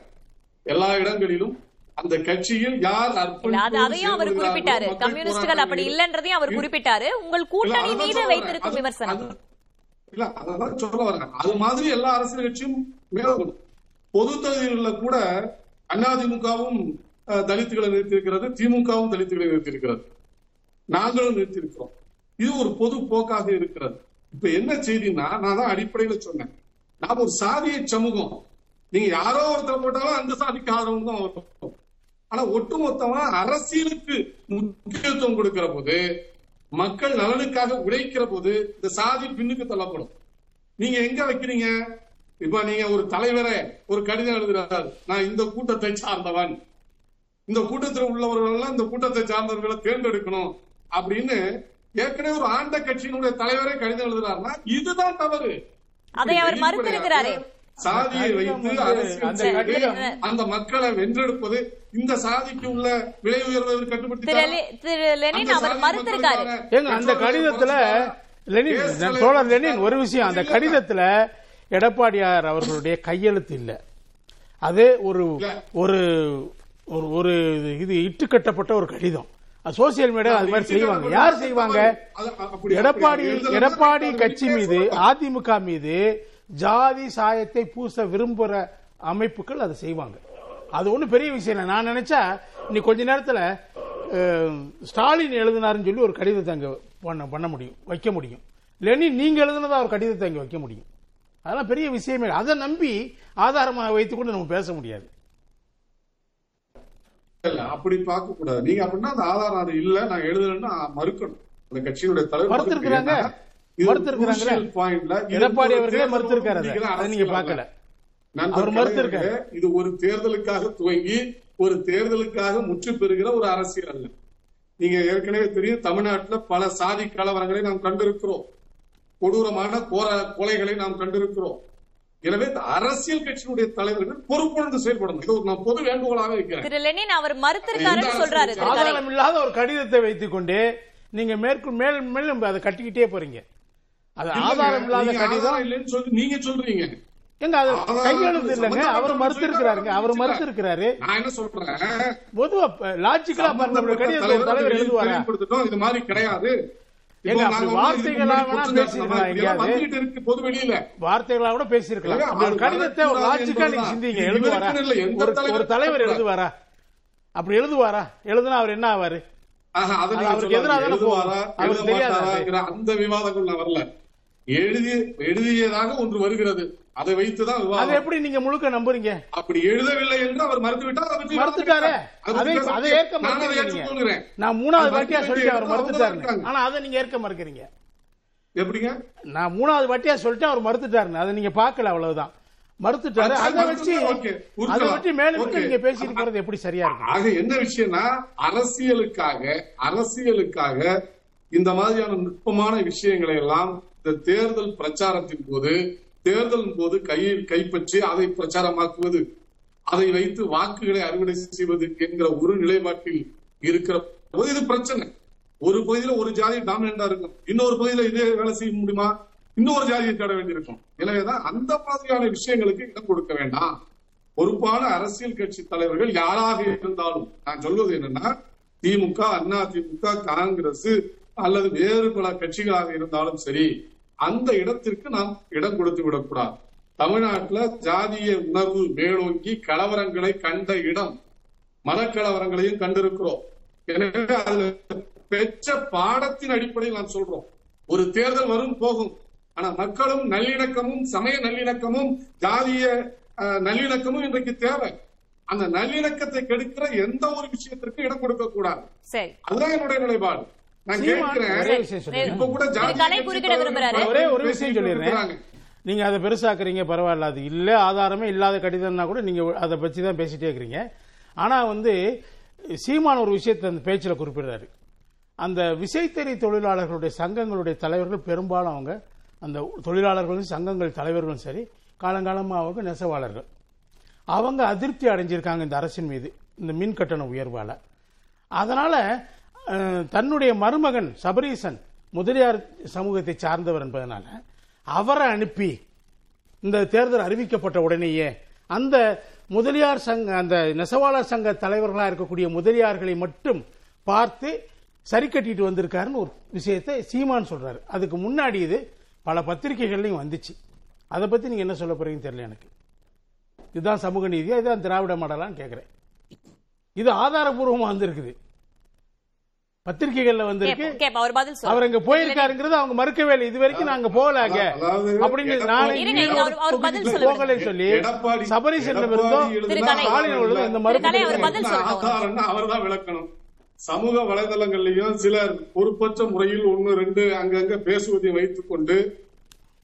D: எல்லா இடங்களிலும் அந்த கட்சியில் யார்
B: அதையும் அவர் குறிப்பிட்டாரு. கம்யூனிஸ்டுகள் அப்படி இல்லைன்றதையும் அவர் குறிப்பிட்டாரு. உங்கள் கூட்டணி மீது வைத்திருக்கும். விமர்சனம்.
D: இல்ல அதான் சொல்ல வரேன். அது மாதிரி எல்லா அரசியல் கட்சியும் மேலும் பொது தொகுதிகளில் கூட அதிமுகவும் தலித்துகளை நிறுத்தியிருக்கிறது திமுகவும் தலித்துகளை நிறுத்தியிருக்கிறது. நாங்களும் நிறுத்தியிருக்கிறோம். இது ஒரு பொது போக்காக இருக்கிறது. இப்ப என்ன செய்தின்னா நான் தான் அடிப்படையில சொன்னேன். நாம் ஒரு சாதிய சமூகம். நீங்க யாரோ ஒருத்தர் போட்டாலும் அந்த சாதிக்கு ஆதரவு தான் வரும். ஆனா ஒட்டுமொத்தமா அரசியலுக்கு முக்கியத்துவம் கொடுக்கிற போது மக்கள் நலனுக்காக உழைக்கிற போது இந்த சாதி பின்னுக்கு தள்ளப்படும். நீங்க எங்க வைக்கிறீங்க? இப்ப நீங்க ஒரு தலைவரை ஒரு கடிதம் எழுதுறாரு. நான் இந்த கூட்டத்தை சார்ந்தவன். இந்த கூட்டத்தில் உள்ளவர்கள் எல்லாம் இந்த கூட்டத்தை சார்ந்தவர்களை தேர்ந்தெடுக்கணும் அப்படின்னு ஏற்கனவே ஒரு ஆண்ட கட்சியினுடைய தலைவரே கடிதம் எழுதுறாருன்னா இதுதான் தவறு.
B: அதை அவர் மறுத்திருக்கிறாரே.
D: சாதியை வைத்து அரசியல்
C: அந்த
D: செய்து
C: கடிதம்
D: அந்த மக்களை வென்றெடுப்பது இந்த சாதிக்கு உள்ள விலை உயர்வை கட்டுப்படுத்தி
B: லெ- திரு லெனின்
D: அந்த
C: கடிதத்துல லெனின் தோழர் லெனின் ஒரு விஷயம். அந்த. கடிதத்துல எடப்பாடியார் அவர்களுடைய கையெழுத்து இல்ல. அது. ஒரு ஒரு- ஒரு இது இட்டு கட்டப்பட்ட ஒரு கடிதம். சோசியல் மீடியா அது மாதிரி செய்வாங்க. யார் செய்வாங்க? எடப்பாடி எடப்பாடி கட்சி மீது. அதிமுக மீது ஜாதி சாயத்தை பூச விரும்புற அமைப்புகள் அதை செய்வாங்க. அது ஒண்ணும் பெரிய விஷயம் இல்லை. நான் நினைச்சா நீ கொஞ்ச நேரத்துல ஸ்டாலின் எழுதினாருன்னு சொல்லி ஒரு கடிதத்தை அங்க பண்ண பண்ண முடியும் வைக்க முடியும். லெனின் நீங்க எழுதுனதா ஒரு கடிதத்தை அங்க வைக்க முடியும். அதெல்லாம் பெரிய விஷயமே. அதை நம்பி ஆதாரமாக வைத்துக்கொண்டு நம்ம பேச முடியாது.
D: அப்படி பார்க்க கூடாது நீங்க அப்படின்னா அந்த ஆதாரம் அது இல்ல நான் எழுதலன்னா மறுக்கணும். அந்த கட்சியினுடைய தலைவர்
C: எடப்பாடி அவர்களே மறுத்திருக்காரு நீங்க.
D: கலைஞர்களே, இது ஒரு தேர்தலுக்காக துவங்கி ஒரு தேர்தலுக்காக முற்று பெறுகிற ஒரு அரசியல் அல்ல. நீங்க ஏற்கனவே தெரியும் தமிழ்நாட்டுல பல சாதி கலவரங்களை நாம் கண்டிருக்கிறோம். கொடூரமான கோர- கொலைகளை நாம் கண்டிருக்கிறோம். எனவே இந்த அரசியல் கட்சியினுடைய தலைவர்கள் பொறுப்புணர்ந்து செயல்படணும். இது நான் பொது வேண்டுகோளாக
B: திரு லெனின் அவர் மறுத்திருக்காருன்னு சொல்றாரு.
C: ஆதாரம் இல்லாத ஒரு கடிதத்தை வைத்துக்கொண்டு நீங்க மேற்கு மேல் மேலும் அதை கட்டிக்கிட்டே போறீங்க. அது ஆதாரம் இல்லாத கடிதம்.
D: இல்லைன்னு சொல்லி நீங்க சொல்றீங்க.
C: எங்க அது கையெழுத்து இல்லைங்க? அவர் மறுத்திருக்கிறாருங்க. அவர்
D: விஷயம்
C: மறுத்திருக்கிறாரு.
D: நான் என்ன சொல்றேன்?
C: பொதுவா லாஜிக்கலா பாருங்க கடிதத்தை தலைவர் எழுதுவாரா?
D: இது மாதிரி கிடையாது.
C: வார்த்தைகளா கூட பேசியிருக்கலாம். ஒரு கடிதத்தை ஒரு
D: வரக்கூடாது
C: லாஜிக்கா நீங்க
D: என்பதுதான்.
C: சிந்திங்க.
D: இது
C: எழுதுவாரா? ஒரு தலைவர். எழுதுவாரா? அப்படி எழுதுவாரா? எழுதுனா அவர் என்ன ஆவாரு?
D: அந்த விவாதங்கள் நான் வரல. எழுதி எழுதியதாக ஒன்று வருகிறது. அதை வைத்துதான்
C: அதை எப்படி நீங்க முழுக்க நம்புறீங்க?
D: அப்படி எழுதவில்லை என்று அவர் மறுத்துவிட்டார்
C: மறுத்துட்டாரே.
D: அதை
C: ஏற்க மறுக்கிறீங்க. நான் மூணாவது வாட்டியா
D: மறுக்க
C: சொல்லிட்டு அவர்
D: இருக்காங்க.
C: ஆனா அதை நீங்க ஏற்க மறுக்கிறீங்க.
D: எப்படிங்க?
C: நான் மூணாவது வாட்டியா சொல்லிட்டு அவர் மறுத்துட்டாருன்னு அதை நீங்க பார்க்கல அவ்வளவுதான். மறுத்துட்டாரு.
D: அது
C: வச்சு அதை. வச்சு மேலும். நீங்க பேசிட்டு போறது எப்படி சரியா இருக்கும்
D: ஆக என்ன விஷயம்னா அரசியலுக்காக அரசியலுக்காக இந்த மாதிரியான நுட்பமான விஷயங்களை எல்லாம் இந்த தேர்தல் பிரச்சாரத்தின் போது தேர்தலின் போது கையில் கைப்பற்றி அதை பிரச்சாரமாக்குவது அதை வைத்து வாக்குகளை அறுவடை செய்வது என்கிற ஒரு நிலைப்பாட்டில் இருக்கிற போது இது பிரச்சனை. ஒரு பகுதியில ஒரு ஜாதி டாமினா இருக்கும். இன்னொரு பகுதியில இதே வேலை செய்ய முடியுமா? இன்னொரு ஜாதியை தேட வேண்டியிருக்கும். எனவேதான் அந்த மாதிரியான விஷயங்களுக்கு இடம் கொடுக்க வேண்டாம். பொறுப்பான அரசியல் கட்சி தலைவர்கள் யாராக இருந்தாலும் நான் சொல்வது என்னன்னா திமுக அண்ணா திமுக காங்கிரஸ் அல்லது வேறு பல கட்சிகளாக இருந்தாலும் சரி அந்த இடத்திற்கு நாம் இடம் கொடுத்து விடக்கூடாது. தமிழ்நாட்டுல ஜாதிய உணர்வு மேலோங்கி கலவரங்களை கண்ட இடம் மனக்கலவரங்களையும் கண்டிருக்கிறோம். எனவே அதுல பெற்ற பாடத்தின் அடிப்படையில் நாம் சொல்றோம். ஒரு தேர்தல் வரும் போகும். ஆனா மக்களும் நல்லிணக்கமும் சமய நல்லிணக்கமும் ஜாதிய நல்லிணக்கமும் இன்றைக்கு தேவை. அந்த நல்லிணக்கத்தை கெடுக்கிற எந்த ஒரு விஷயத்திற்கும் இடம் கொடுக்க கூடாது அதுதான் என்னுடைய நிலைப்பாடு. நான்
C: சீமான்
D: கேட்கிறேன்.
C: ஒரே விஷயம் சொல்றேன்.
D: இப்ப கூட
C: ஒரே ஒரு விஷயம் சொல்லிடுறேன். நீங்க அதை பெருசாக்குறீங்க பரவாயில்ல. அது இல்ல ஆதாரமே இல்லாத கடிதம்னா கூட நீங்க அதை பத்தி தான் பேசிட்டே இருக்கிறீங்க. ஆனா வந்து சீமான் ஒரு விஷயத்தை அந்த பேச்சுல குறிப்பிடுறாரு. அந்த விசைத்தறி தொழிலாளர்களுடைய சங்கங்களுடைய தலைவர்கள் பெரும்பாலும் அவங்க அந்த தொழிலாளர்களும் சங்கங்கள் தலைவர்களும் சரி காலங்காலமா அவங்க நெசவாளர்கள். அவங்க அதிருப்தி அடைஞ்சிருக்காங்க இந்த அரசின் மீது இந்த மின் கட்டண உயர்வால. அதனால தன்னுடைய மருமகன் சபரீசன் முதலியார் சமூகத்தை சார்ந்தவர் என்பதனால அவரை அனுப்பி இந்த தேர்தல் அறிவிக்கப்பட்ட உடனேயே அந்த முதலியார் சங்க அந்த நெசவாளர் சங்க தலைவர்களாக இருக்கக்கூடிய முதலியார்களை மட்டும் பார்த்து சரி கட்டிட்டு வந்திருக்காருன்னு ஒரு விஷயத்தை சீமான் சொல்றாரு. அதுக்கு முன்னாடி இது பல பத்திரிகைகள்லையும் வந்துச்சு. அதை பத்தி நீங்க என்ன சொல்ல போறீங்கன்னு தெரியல எனக்கு. இதுதான் சமூக நீதியா இதுதான் திராவிட மாடலான்னு கேட்கிறேன் இது ஆதாரபூர்வமா வந்திருக்குது. பத்திரிகைகள்ல வந்திருக்கு.
B: அவர் பதில்
C: அவர்
B: சொல்லுங்க
C: அங்க போயிருக்காருங்கிறது அவங்க மறுக்கவே இல்லை இது வரைக்கும் நாங்க போகல அங்க
D: அதாவது
C: அப்படின்னு
D: எடப்பாடி-
C: நானே. போகலன்னு சொல்லி
D: எடப்பாடி-
C: சபரீசனிடம் இருந்தோ
D: எடப்பாடி எழுதினா
B: திரு கலை.
C: ஸ்டாலின் அவர்களும் இந்த மறுப்பு
B: திரு கலை, அவர்
D: அவர்தான் விளக்கணும் சமூக வலைதளங்கள்லயும் சிலர் பொறுப்பற்ற முறையில் ஒன்னு ரெண்டு அங்கங்க பேசுவதை வைத்துக் கொண்டு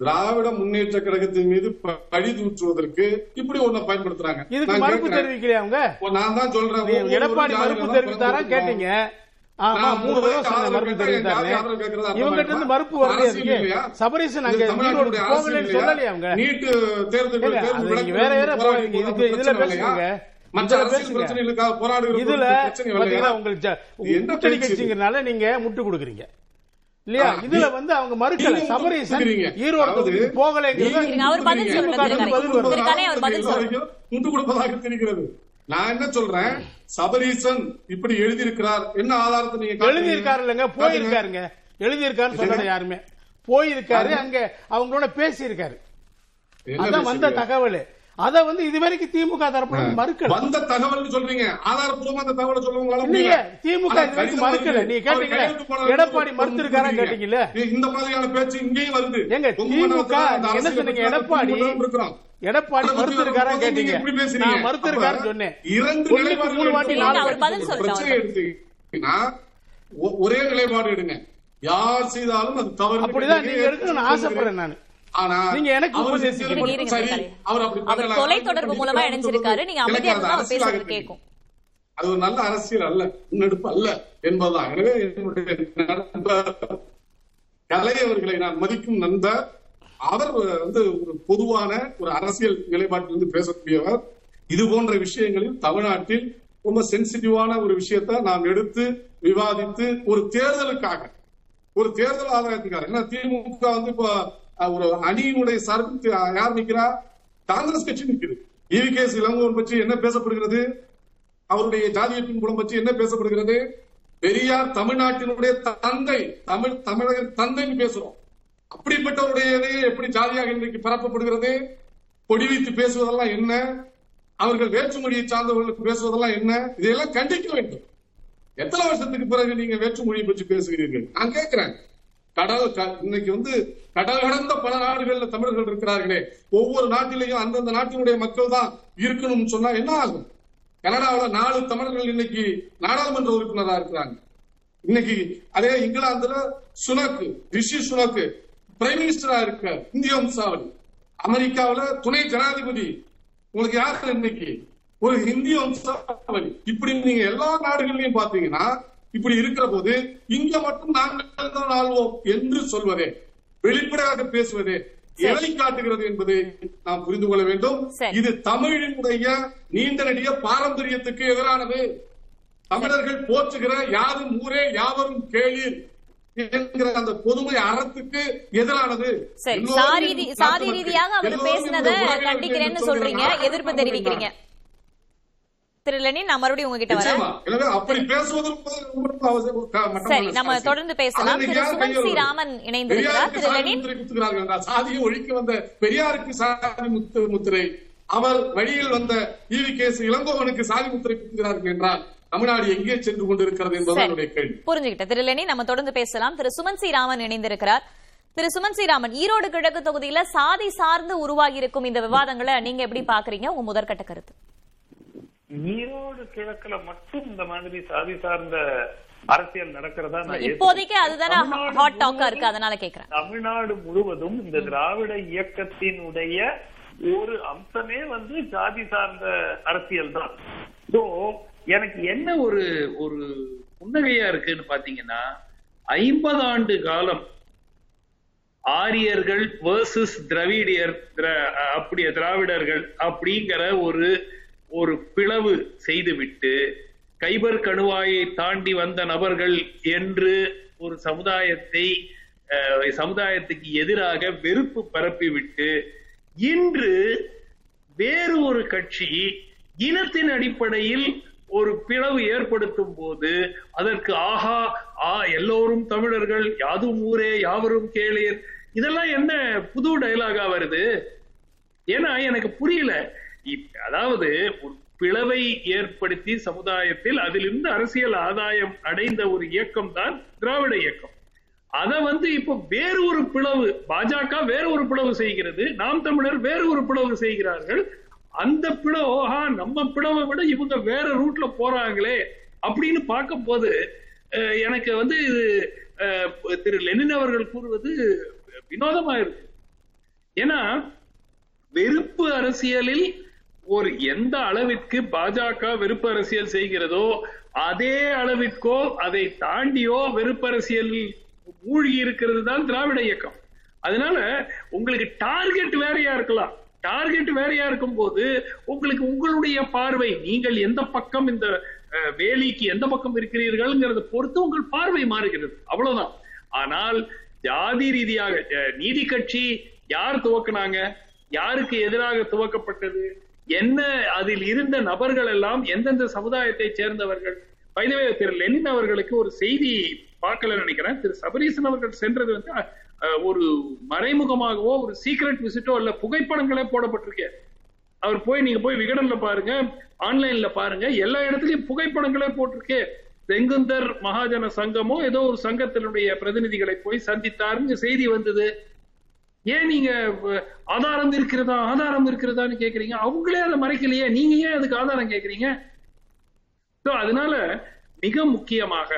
D: திராவிட முன்னேற்ற கழகத்தின் மீது ப- பழி தூற்றுவதற்கு இப்படி ஒண்ண பயன்படுத்துறாங்க
C: இதுக்கு
D: நான்
C: மறுப்பு. தெரிவிக்கலையா அவங்க
D: நான் தான் சொல்றேன்
C: எடப்பாடி மறுப்பு
D: தான்
C: தெரிவித்தாரா. கேட்டீங்க மூணு தடவை மறுப்பு தெரிவித்தாரு இவங்க இருந்து? மறுப்பு வரலையா? சபரீசன் அங்க ஈரோடு போகலன்னு? சொல்லலையா அவங்க
D: தேர்தல்
C: வேற வேற போறீங்க. இதுக்கு- இதுல? பேசுங்க.
D: மற்ற அரசியல். பிரச்சனைகளுக்காக போராடுகிற
C: இதுல உங்களுக்கு கூட்டணி? கட்சிங்கிறனால நீங்க முட்டு கொடுக்குறீங்க இல்லையா இதுல வந்து அவங்க மறுக்கல சபரீசன். ஈரோடு
B: இருங்க, அவர் பதில்
D: முட்டு கொடுப்பதாக தெரிகிறது நான் என்ன சொல்றேன் சபரீசன் இப்படி எழுதியிருக்கிறார் என்ன ஆதாரத்தை நீங்க காட்டுறீங்க?
C: எழுதி இருக்காரு இல்லங்க போயிருக்காருங்க எழுதி இருக்காருன்னு சொல்லல யாருமே போயிருக்காரு அங்க அவங்களோட பேசி இருக்காரு
D: என்ன
C: அதான் வந்த? தகவல் அத வந்து இதுவரைக்கும் திமுக தரப்புல மறுக்கல
D: வந்த தகவல் சொல்றீங்க ஆதாரப்பூர்வமா அந்த தகவலை சொல்ல உங்களால
C: இல்லையே,
D: முடியல.
C: திமுக மறுக்கல. நீங்க
D: அவர்
C: கேட்டீங்களே, எடப்பாடி
D: சொல்றீங்க.
C: மறுத்திருக்காரான்னு கேட்டீங்கல்ல?
D: இந்த மாதிரியான பேச்சு இங்கேயும் வருது உங்க
C: திமுக நீங்க என்ன சொன்னீங்க, எடப்பாடி
D: நாங்க.
C: எடப்பாடி மறுத்திருக்காரா கேட்டீங்க. நான் மறுத்திருக்காருன்னு சொன்னேன். மூணு வாட்டி. நாலு
B: பதில்
D: ஒரே நிலைப்பாடு எடுங்க. யார் செய்தாலும் அது தவறு.
C: அப்படிதான் நீங்க எடுக்கணும்னு ஆசைப்படுறேன் நான். நீங்க எனக்கு
D: அவர்.
B: தொலை தொடர்பு மூலமா இணைஞ்சிருக்காரு. நீங்க அமைதியா பேசுறது. கேட்கும்.
D: அது ஒரு நல்ல அரசியல் அல்ல முன்னெடுப்பு அல்ல என்பதுதான். எனவே என்னுடைய நண்பர் கலை அவர்களை நான் மதிக்கும் நண்பர் அவர் வந்து ஒரு பொதுவான ஒரு அரசியல் நிலைப்பாட்டிலிருந்து பேசக்கூடியவர். இது போன்ற விஷயங்களில் தமிழ்நாட்டில் ரொம்ப சென்சிட்டிவான ஒரு விஷயத்தை நாம் எடுத்து விவாதித்து ஒரு தேர்தலுக்காக ஒரு தேர்தல் ஆதாயத்துக்காக. ஏன்னா திமுக வந்து இப்போ ஒரு அணியினுடைய சார்பில் யார் நிக்கிறா? காங்கிரஸ் கட்சி நிக்குது. E V K. இளங்கோவன் பற்றி என்ன பேசப்படுகிறது? அவருடைய ஜாதிய பின்புலம் பற்றி என்ன பேசப்படுகிறது? பெரியார் தமிழ்நாட்டினுடைய தந்தை தமிழ் தமிழக தந்தைன்னு பேசுறோம். அப்படிப்பட்டவருடையது எப்படி ஜாதியாக இன்றைக்கு பரப்பப்படுகிறது? பொடி வைத்து பேசுவதெல்லாம் என்ன? அவர்கள் வேற்றுமொழியை சார்ந்தவர்களுக்கு பேசுவதெல்லாம் என்ன? இதையெல்லாம் கண்டிக்க வேண்டும். எத்தனை வருஷத்துக்கு பிறகு நீங்க வேற்றுமொழியை பற்றி பேசுகிறீர்கள்? நான் கேட்கிறேன். கடல் க- இன்னைக்கு வந்து கடல் கடந்த பல நாடுகள்ல தமிழர்கள் இருக்கிறார்களே. ஒவ்வொரு நாட்டிலையும் அந்தந்த நாட்டினுடைய மக்கள் தான் இருக்கணும்னு சொன்னா என்ன ஆகும்? கனடாவில் நாலு தமிழர்கள் இன்னைக்கு நாடாளுமன்ற உறுப்பினரா இருக்கிறாங்க. இன்னைக்கு அதே இங்கிலாந்துல சுனக்கு ரிஷி சுனக்கு பிரைம் மினிஸ்டரா இருக்க இந்திய வம்சாவளி. அமெரிக்காவுல துணை ஜனாதிபதி. உங்களுக்கு யாரு இன்னைக்கு? ஒரு இந்திய வம்சாவளி. இப்படி நீங்க எல்லா நாடுகள்லயும் பாத்தீங்கன்னா இப்படி இருக்கிற போது இங்க மட்டும் நாங்கள் தான் ஆள்வோம் என்று சொல்வதே வெளிப்படையாக பேசுவதே எதை காட்டுகிறது என்பதை நாம் புரிந்து கொள்ள வேண்டும். இது தமிழினுடைய நீண்ட நெடிய பாரம்பரியத்துக்கு எதிரானது. தமிழர்கள் போற்றுகிற யாரும் ஊரே யாவரும் கேளீர். அந்த பொதுமை அறத்துக்கு எதிரானது.
B: சரி சாதி ரீதியாக அவர் பேசினதை கண்டிக்கிறேன்னு சொல்றீங்க? எதிர்ப்பு தெரிவிக்கிறீங்க. திரு லெனின் நான் மறுபடியும் உங்ககிட்ட வரேன். சரி நம்ம. தொடர்ந்து பேசலாம். திரு சுமன் சி? ராமன் இணைந்திருக்கிறார். திரு லெனின்.
D: சாதியை ஒழிக்க வந்த பெரியாருக்கு சாதி முத்து- முத்திரை. அவர் வழியில் வந்த ஈவி கேஸ் இளங்கோவனுக்கு சாதி முத்திரை குத்துகிறார்கள் என்றால் தமிழ்நாடு எங்கே சென்று கொண்டிருக்கிறது என்பது. என்னுடைய கேள்வி.
B: புரிஞ்சுக்கிட்ட திரு நம்ம தொடர்ந்து பேசலாம். திரு சுமன் சி ராமன் இணைந்திருக்கிறார். திரு சுமன் சி ராமன் ஈரோடு கிழக்கு தொகுதியில சாதி சார்ந்து உருவாகி இருக்கும் இந்த விவாதங்களை நீங்க எப்படி பாக்குறீங்க உங்க முதற்கட்ட கருத்து.
E: ஈரோடு கிழக்குல மட்டும் இந்த மாதிரி சாதி சார்ந்த அரசியல் நடக்கிறதா நான்
B: இப்போதைக்கு. அதுதானே ஹாட் டாக்கா இருக்கு அதனால கேக்குறேன்.
E: தமிழ்நாடு முழுவதும் இந்த திராவிட இயக்கத்தினுடைய ஒரு அம்சமே வந்து ஜாதி சார்ந்த அரசியல் தான் சோ எனக்கு என்ன ஒரு ஒரு புன்னகையா இருக்குன்னு பாத்தீங்கன்னா ஐம்பது ஆண்டு காலம் ஆரியர்கள் வேர்சஸ் திராவிடியர் அப்படிய திராவிடர்கள் அப்படிங்கிற ஒரு ஒரு பிளவு செய்துவிட்டு கைபர் கணுவாயை தாண்டி வந்த நபர்கள் என்று ஒரு சமுதாயத்தை அஹ், சமுதாயத்துக்கு எதிராக வெறுப்பு பரப்பிவிட்டு இன்று வேறு ஒரு கட்சி இனத்தின் அடிப்படையில் ஒரு பிளவு ஏற்படுத்தும் போது அதற்கு ஆஹா ஆ எல்லோரும் தமிழர்கள் யாதும் ஊரே யாவரும் கேளீர். இதெல்லாம் என்ன புது டைலாகா வருது? ஏன்னா எனக்கு புரியல. இப்- அதாவது ஒரு பிளவை ஏற்படுத்தி சமுதாயத்தில் அதிலிருந்து அரசியல் ஆதாயம் அடைந்த ஒரு இயக்கம் தான் திராவிட இயக்கம். அதை வந்து இப்போ வேறு ஒரு பிளவு பாஜக வேறு ஒரு பிளவு செய்கிறது நாம் தமிழர் வேறு ஒரு பிளவு செய்கிறார்கள் அந்த பிளவு ஆஹா நம்ம பிளவை விட இவங்க வேற ரூட்ல போறாங்களே அப்படின்னு பார்க்கும் போது எனக்கு வந்து இது திரு லெனின் அவர்கள் கூறுவது வினோதமா இருக்கு. ஏன்னா வெறுப்பு அரசியலில் ஒரு எந்த அளவிற்கு பாஜக வெறுப்பு அரசியல் செய்கிறதோ அதே அளவிற்கோ அதை தாண்டியோ வெறுப்பு அரசியலில் மூழ்கி இருக்கிறது தான் திராவிட இயக்கம். அதனால உங்களுக்கு டார்கெட் வேறையா இருக்கலாம். டார்கெட் வேறையா இருக்கும் போது உங்களுக்கு உங்களுடைய பார்வை நீங்கள் எந்த பக்கம் இந்த வேலிக்கு எந்த பக்கம் இருக்கிறீர்கள்ங்கிறத பொறுத்து உங்கள் பார்வை மாறுகிறது. அவ்வளவுதான். ஆனால் ஜாதி ரீதியாக நீதி கட்சி யார் துவக்குனாங்க? யாருக்கு எதிராக துவக்கப்பட்டது? என்ன அதில் இருந்த நபர்கள் எல்லாம் எந்தெந்த சமுதாயத்தை சேர்ந்தவர்கள்? வைதவே திரு லெனின் அவர்களுக்கு ஒரு செய்தி பார்க்கல நினைக்கிறேன். திரு சபரீசன் அவர்கள் சென்றது வந்து ஒரு மறைமுகமாகவோ ஒரு சீக்ரெட் விசிட்டோ இல்ல புகைப்படங்களே போடப்பட்டிருக்கு. அவர் போய் நீங்க போய் விகடன்ல பாருங்க ஆன்லைன்ல பாருங்க எல்லா இடத்துலயும் புகைப்படங்களே போட்டிருக்கு. தெங்குந்தர் மகாஜன சங்கமோ ஏதோ ஒரு சங்கத்தினுடைய பிரதிநிதிகளை போய் சந்தித்தாருன்னு செய்தி வந்தது. ஏன் நீங்க ஆதாரம் இருக்கிறதா ஆதாரம் இருக்கிறதான்னு கேக்குறீங்க? அவங்களே அதை மறைக்கலையே நீங்க ஏன் அதுக்கு ஆதாரம் கேக்குறீங்க? அதனால மிக முக்கியமாக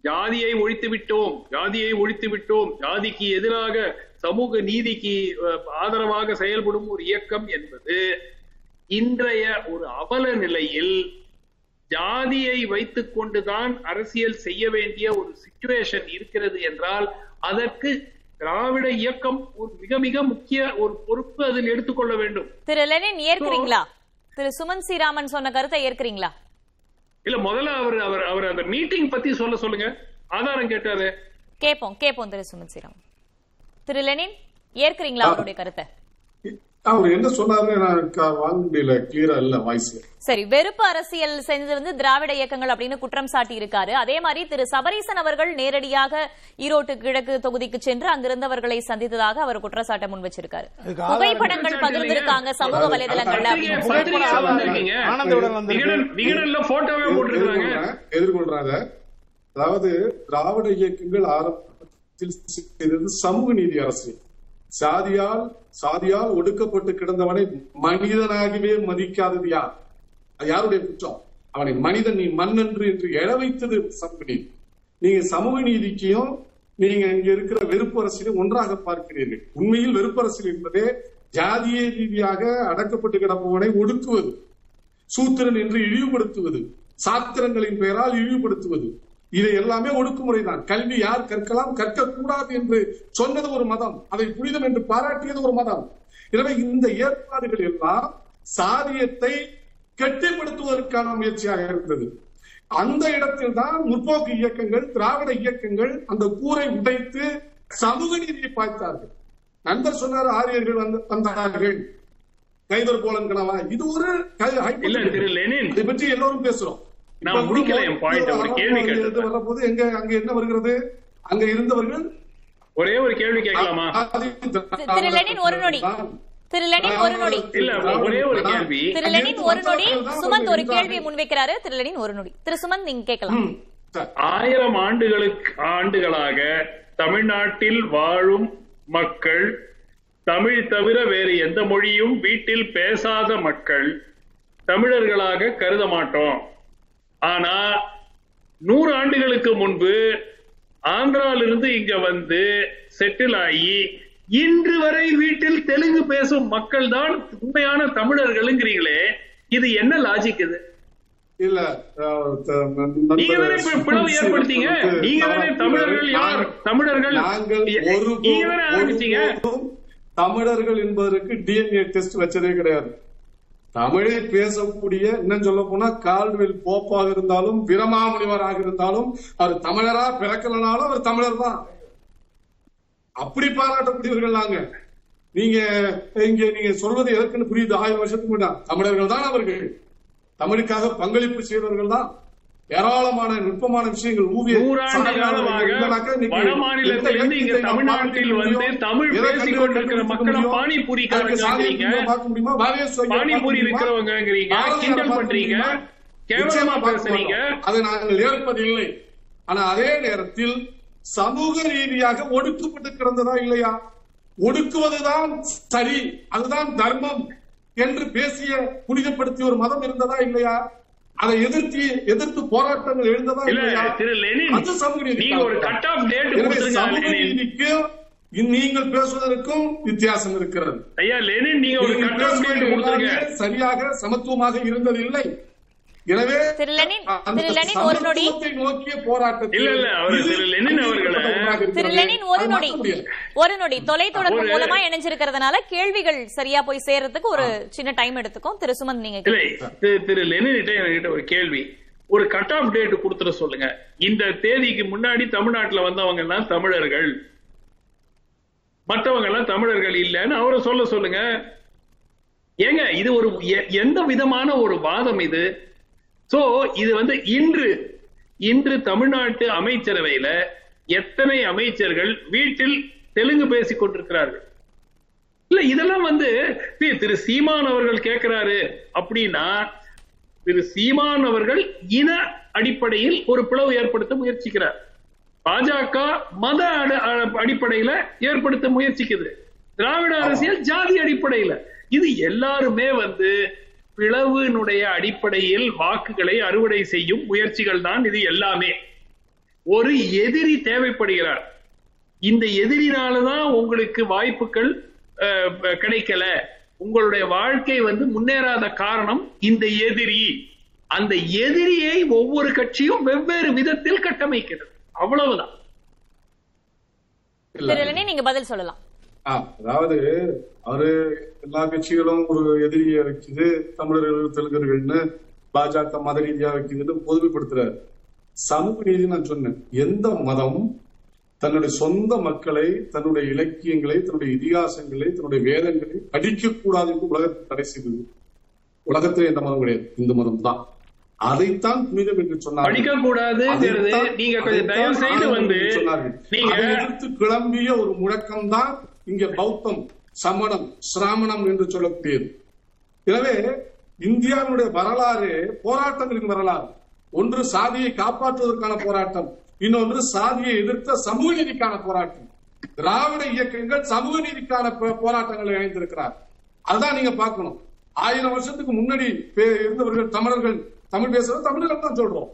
E: ஜாதியை ஒழித்து விட்டோம் ஜாதியை ஒழித்து விட்டோம். ஜாதிக்கு எதிராக சமூக நீதிக்கு ஆதரவாக செயல்படும் ஒரு இயக்கம் என்பது இன்றைய ஒரு அவல நிலையில் ஜாதியை வைத்துக் கொண்டுதான் அரசியல் செய்ய வேண்டிய ஒரு சிச்சுவேஷன் இருக்கிறது என்றால் அதற்கு திராவிட இயக்கம் ஒரு மிக மிக முக்கிய ஒரு பொறுப்பு அதில் எடுத்துக்கொள்ள வேண்டும்.
B: திரு லெனின் ஏற்கிறீங்களா? திரு சுமன் சி ராமன் சொன்ன கருத்தை ஏற்கிறீங்களா?
E: இல்ல முதல்ல அவர் அவர் அவர் அந்த மீட்டிங் பத்தி சொல்ல சொல்லுங்க. ஆதாரம் கேட்டாரு.
B: கேட்போம் கேட்போம் திரு சுமன் சி ராமன் திரு லெனின் ஏற்கிறீங்களா அவருடைய கருத்தை?
D: அவர் என்ன சொன்னாருன்னு வாங்க முடியல கிளியரா இல்ல வாய்ஸ்
B: சரி வெறுப்பு அரசியல் செஞ்சது வந்து திராவிட இயக்கங்கள் அப்படின்னு குற்றம் சாட்டி இருக்காரு அதே மாதிரி திரு சபரீசன் அவர்கள் நேரடியாக ஈரோட்டு கிழக்கு தொகுதிக்கு சென்று அங்கிருந்தவர்களை சந்தித்ததாக அவர் குற்றச்சாட்டை முன் வச்சிருக்காரு. புகைப்படங்கள் பகிர்ந்திருக்காங்க சமூக வலைதளங்கள்ல
E: போட்டிருக்காங்க.
D: எதிர்கொள்றாங்க. அதாவது திராவிட இயக்கங்கள் ஆரம்பத்தில் சமூக நீதி அரசியல். சாதியால் சாதியால் ஒடுக்கப்பட்டு கிடந்தவனை மனிதனாகவே மதிக்காதது யார்? யாருடைய குற்றம்? அவனை மனிதன் நீ மண்ணென்று என்று எழ வைத்தது சமூக நீதி நீங்க சமூக நீதிக்கையும் நீங்க இங்க இருக்கிற வெறுப்பரசியலும் ஒன்றாக பார்க்கிறீர்கள். உண்மையில் வெறுப்பரசியல் என்பதே ஜாதிய ரீதியாக அடக்கப்பட்டு கிடப்பவனை ஒடுக்குவது சூத்திரன் என்று இழிவுபடுத்துவது சாத்திரங்களின் பெயரால் இழிவுபடுத்துவது. இது எல்லாமே ஒடுக்குமுறை தான் கல்வி யார் கற்கலாம்? கற்கக்கூடாது என்று சொன்னது ஒரு மதம். அதை புனிதம் என்று பாராட்டியது ஒரு மதம். எனவே இந்த ஏற்பாடுகள் எல்லாம் சாதியத்தை கெட்டிப்படுத்துவதற்கான முயற்சியாக இருந்தது. அந்த இடத்தில் தான் முற்போக்கு இயக்கங்கள் திராவிட இயக்கங்கள் அந்த கூரை உடைத்து சமூக நீதியை பாய்த்தார்கள். நண்பர் சொன்னார் ஆரியர்கள் வந்து வந்தார்கள். கைவர் போலன் கனவா இது ஒரு இதை பற்றி எல்லோரும் பேசுறோம்.
E: நான் முடிக்கல என் point.
D: ஒரு
E: ஒரு கேள்வி
D: எங்க அங்க என்ன வருகிறது? அங்க இருந்தவர்கள்?
E: ஒரே ஒரு கேள்வி கேட்கலாமா?
D: ஆதி
B: திரு லெனின் ஒரு நொடி. திரு லெனின் ஒரு நொடி.
E: இல்ல ஒரே ஒரு கேள்வி.
B: திரு லெனின் ஒரு நொடி. சுமந்த் ஒரு கேள்வியை முன்வைக்கிறாரு. திரு லெனின் ஒரு நொடி. திரு சுமந்த் நீங்க கேட்கலாம்.
D: ம், சரி.
E: ஆயிரம் ஆண்டுகளுக்கு ஆண்டுகளாக தமிழ்நாட்டில் வாழும் மக்கள் தமிழ் தவிர வேறு எந்த மொழியும் வீட்டில் பேசாத மக்கள் தமிழர்களாக கருத மாட்டோம். ஆனா நூறு ஆண்டுகளுக்கு முன்பு ஆந்திராவிலிருந்து இங்க வந்து செட்டில் ஆகி இன்று வரை வீட்டில் தெலுங்கு பேசும் மக்கள் தான் உண்மையான தமிழர்கள்ங்கிறீங்களே இது என்ன லாஜிக் இது?
D: இல்ல
E: நீங்க தானே பிளவு ஏற்படுத்தீங்க? நீங்க தானே தமிழர்கள் யார்? தமிழர்கள் நீங்க தானே ஆரம்பிச்சீங்க?
D: தமிழர்கள் என்பதற்கு டிஎன்ஏ டெஸ்ட் வச்சதே கிடையாது. தமிழை பேசக்கூடிய இன்னும் சொல்ல போனா கால்வெல் போப்பாக இருந்தாலும் பிரமாமுனிவராக இருந்தாலும் அவர் தமிழரா பிறக்கலனாலும் அவர் தமிழர் தான். அப்படி பாராட்டக்கூடியவர்கள் நாங்க. நீங்க இங்க நீங்க சொல்வது எதற்குன்னு புரியுது. ஆயிரம் வருஷத்துக்கு முன்னாடி தமிழர்கள் தான் அவர்கள். தமிழுக்காக பங்களிப்பு செய்தவர்கள் தான். ஏராளமான நுட்பமான விஷயங்கள்
E: வட மாநிலத்திலிருந்து இங்க தமிழ்நாட்டில் வந்து தமிழ் பேசிக் கொண்டிருக்கிற மக்களை பானிபூரி பானிபூரி விற்கிறவங்கிறீங்க கிண்டல் பண்றீங்க கேவலமா பேசுறீங்க?
D: அதை நாங்கள் ஏற்பதில்லை ஆனா அதே நேரத்தில் சமூக ரீதியாக ஒடுக்கப்பட்டு கிடந்ததா இல்லையா? ஒடுக்குவதுதான் சரி அதுதான் தர்மம் என்று பேசிய புனிதப்படுத்திய ஒரு மதம் இருந்ததா இல்லையா? அதை எதிர்த்து எதிர்த்து போராட்டங்கள் எழுந்ததா அது சமூக
E: நீங்க ஒரு கட் ஆஃப்
D: நீங்கள் பேசுவதற்கும் வித்தியாசம் இருக்கிறது.
E: ஐயா லெனின் நீங்க ஒரு கட் ஆஃப் டேட்
D: சரியாக சமத்துவமாக இருந்ததில்லை. எனவே
B: திரு லெனின், திரு லெனின் ஒரு நொடி.
D: நோக்கிய போராட்டத்தில்
E: இல்ல, இல்ல, அவர் திரு லெனின் அவர்களை-
B: திரு. லெனின் ஒரு நொடி. ஒரு நொடி. தொலைத்தொடர்பு மூலமா இணைஞ்சிருக்கிறதுனால கேள்விகள் சரியா போய் சேர்றதுக்கு ஒரு சின்ன டைம் எடுத்துக்கும். திரு சுமந்த் நீங்க
E: இல்ல திரு- லெனின்கிட்ட என்கிட்ட ஒரு கேள்வி. ஒரு கட் ஆஃப் டேட் கொடுத்துட சொல்லுங்க. இந்த தேதிக்கு முன்னாடி தமிழ்நாட்டுல வந்தவங்க எல்லாம் தமிழர்கள். மற்றவங்க எல்லாம் தமிழர்கள் இல்லைன்னு அவரை சொல்ல சொல்லுங்க. ஏங்க இது ஒரு எ- எந்த விதமான ஒரு வாதம் இது? சோ இது வந்து இன்று இன்று தமிழ்நாட்டு அமைச்சரவையில எத்தனை அமைச்சர்கள் வீட்டில் தெலுங்கு பேசிக் கொண்டிருக்கிறார்கள்? இல்ல இதெல்லாம் வந்து திரு சீமான் அவர்கள் கேட்கிறாரு அப்படின்னா திரு சீமான் அவர்கள் இன அடிப்படையில் ஒரு பிளவு ஏற்படுத்த முயற்சிக்கிறார். பாஜக மத அடிப்படையில ஏற்படுத்த முயற்சிக்குது. திராவிட அரசியல் ஜாதி அடிப்படையில. இது எல்லாருமே வந்து பிளவினுடைய அடிப்படையில் வாக்குகளை அறுவடை செய்யும் முயற்சிகள் தான் இது எல்லாமே. ஒரு எதிரி தேவைப்படுகிறார். இந்த எதிரினாலதான் உங்களுக்கு வாய்ப்புகள் அஹ், கிடைக்கல. உங்களுடைய வாழ்க்கை வந்து முன்னேறாத காரணம் இந்த எதிரி. அந்த எதிரியை ஒவ்வொரு கட்சியும் வெவ்வேறு விதத்தில் கட்டமைக்கிறது. அவ்வளவுதான்.
B: நீங்க பதில் சொல்லலாம்.
D: அதாவது அவரு எல்லா கட்சிகளும் ஒரு எதிரியை வைக்குது தமிழர்கள் தெலுங்கர்கள்னு பாஜக மத ரீதியா வைக்குதுன்னு பொதுமைப்படுத்துறாரு. சமூக நீதி நான் சொன்னேன். எந்த மதம் தன்னுடைய சொந்த மக்களை தன்னுடைய இலக்கியங்களை தன்னுடைய இதிகாசங்களை தன்னுடைய வேதங்களை படிக்கக்கூடாது என்று உலகத்தை தடை செய்தது. உலகத்திலே எந்த மதம் கிடையாது. இந்து மதம் தான். அதைத்தான் புனிதம் என்று சொன்னார்கள்.
E: படிக்க நீங்க கொஞ்சம் தயவு செய்து வந்து
D: கிளம்பிய ஒரு முழக்கம் தான் இங்க பௌத்தம் சமணம் சிராமணம் என்று சொல்லக்கூடியது. எனவே இந்தியாவினுடைய வரலாறு போராட்டங்களின் வரலாறு. ஒன்று சாதியை காப்பாற்றுவதற்கான போராட்டம் இன்னொன்று சாதியை எதிர்த்த சமூக நீதிக்கான போராட்டம். திராவிட இயக்கங்கள் சமூக நீதிக்கான போ- போராட்டங்களை இணைந்திருக்கிறார். அதுதான் நீங்க பார்க்கணும். ஆயிரம் வருஷத்துக்கு முன்னாடி பே- இருந்தவர்கள் தமிழர்கள் தமிழ் பேசுறது தமிழர்கள் தான் சொல்றோம்.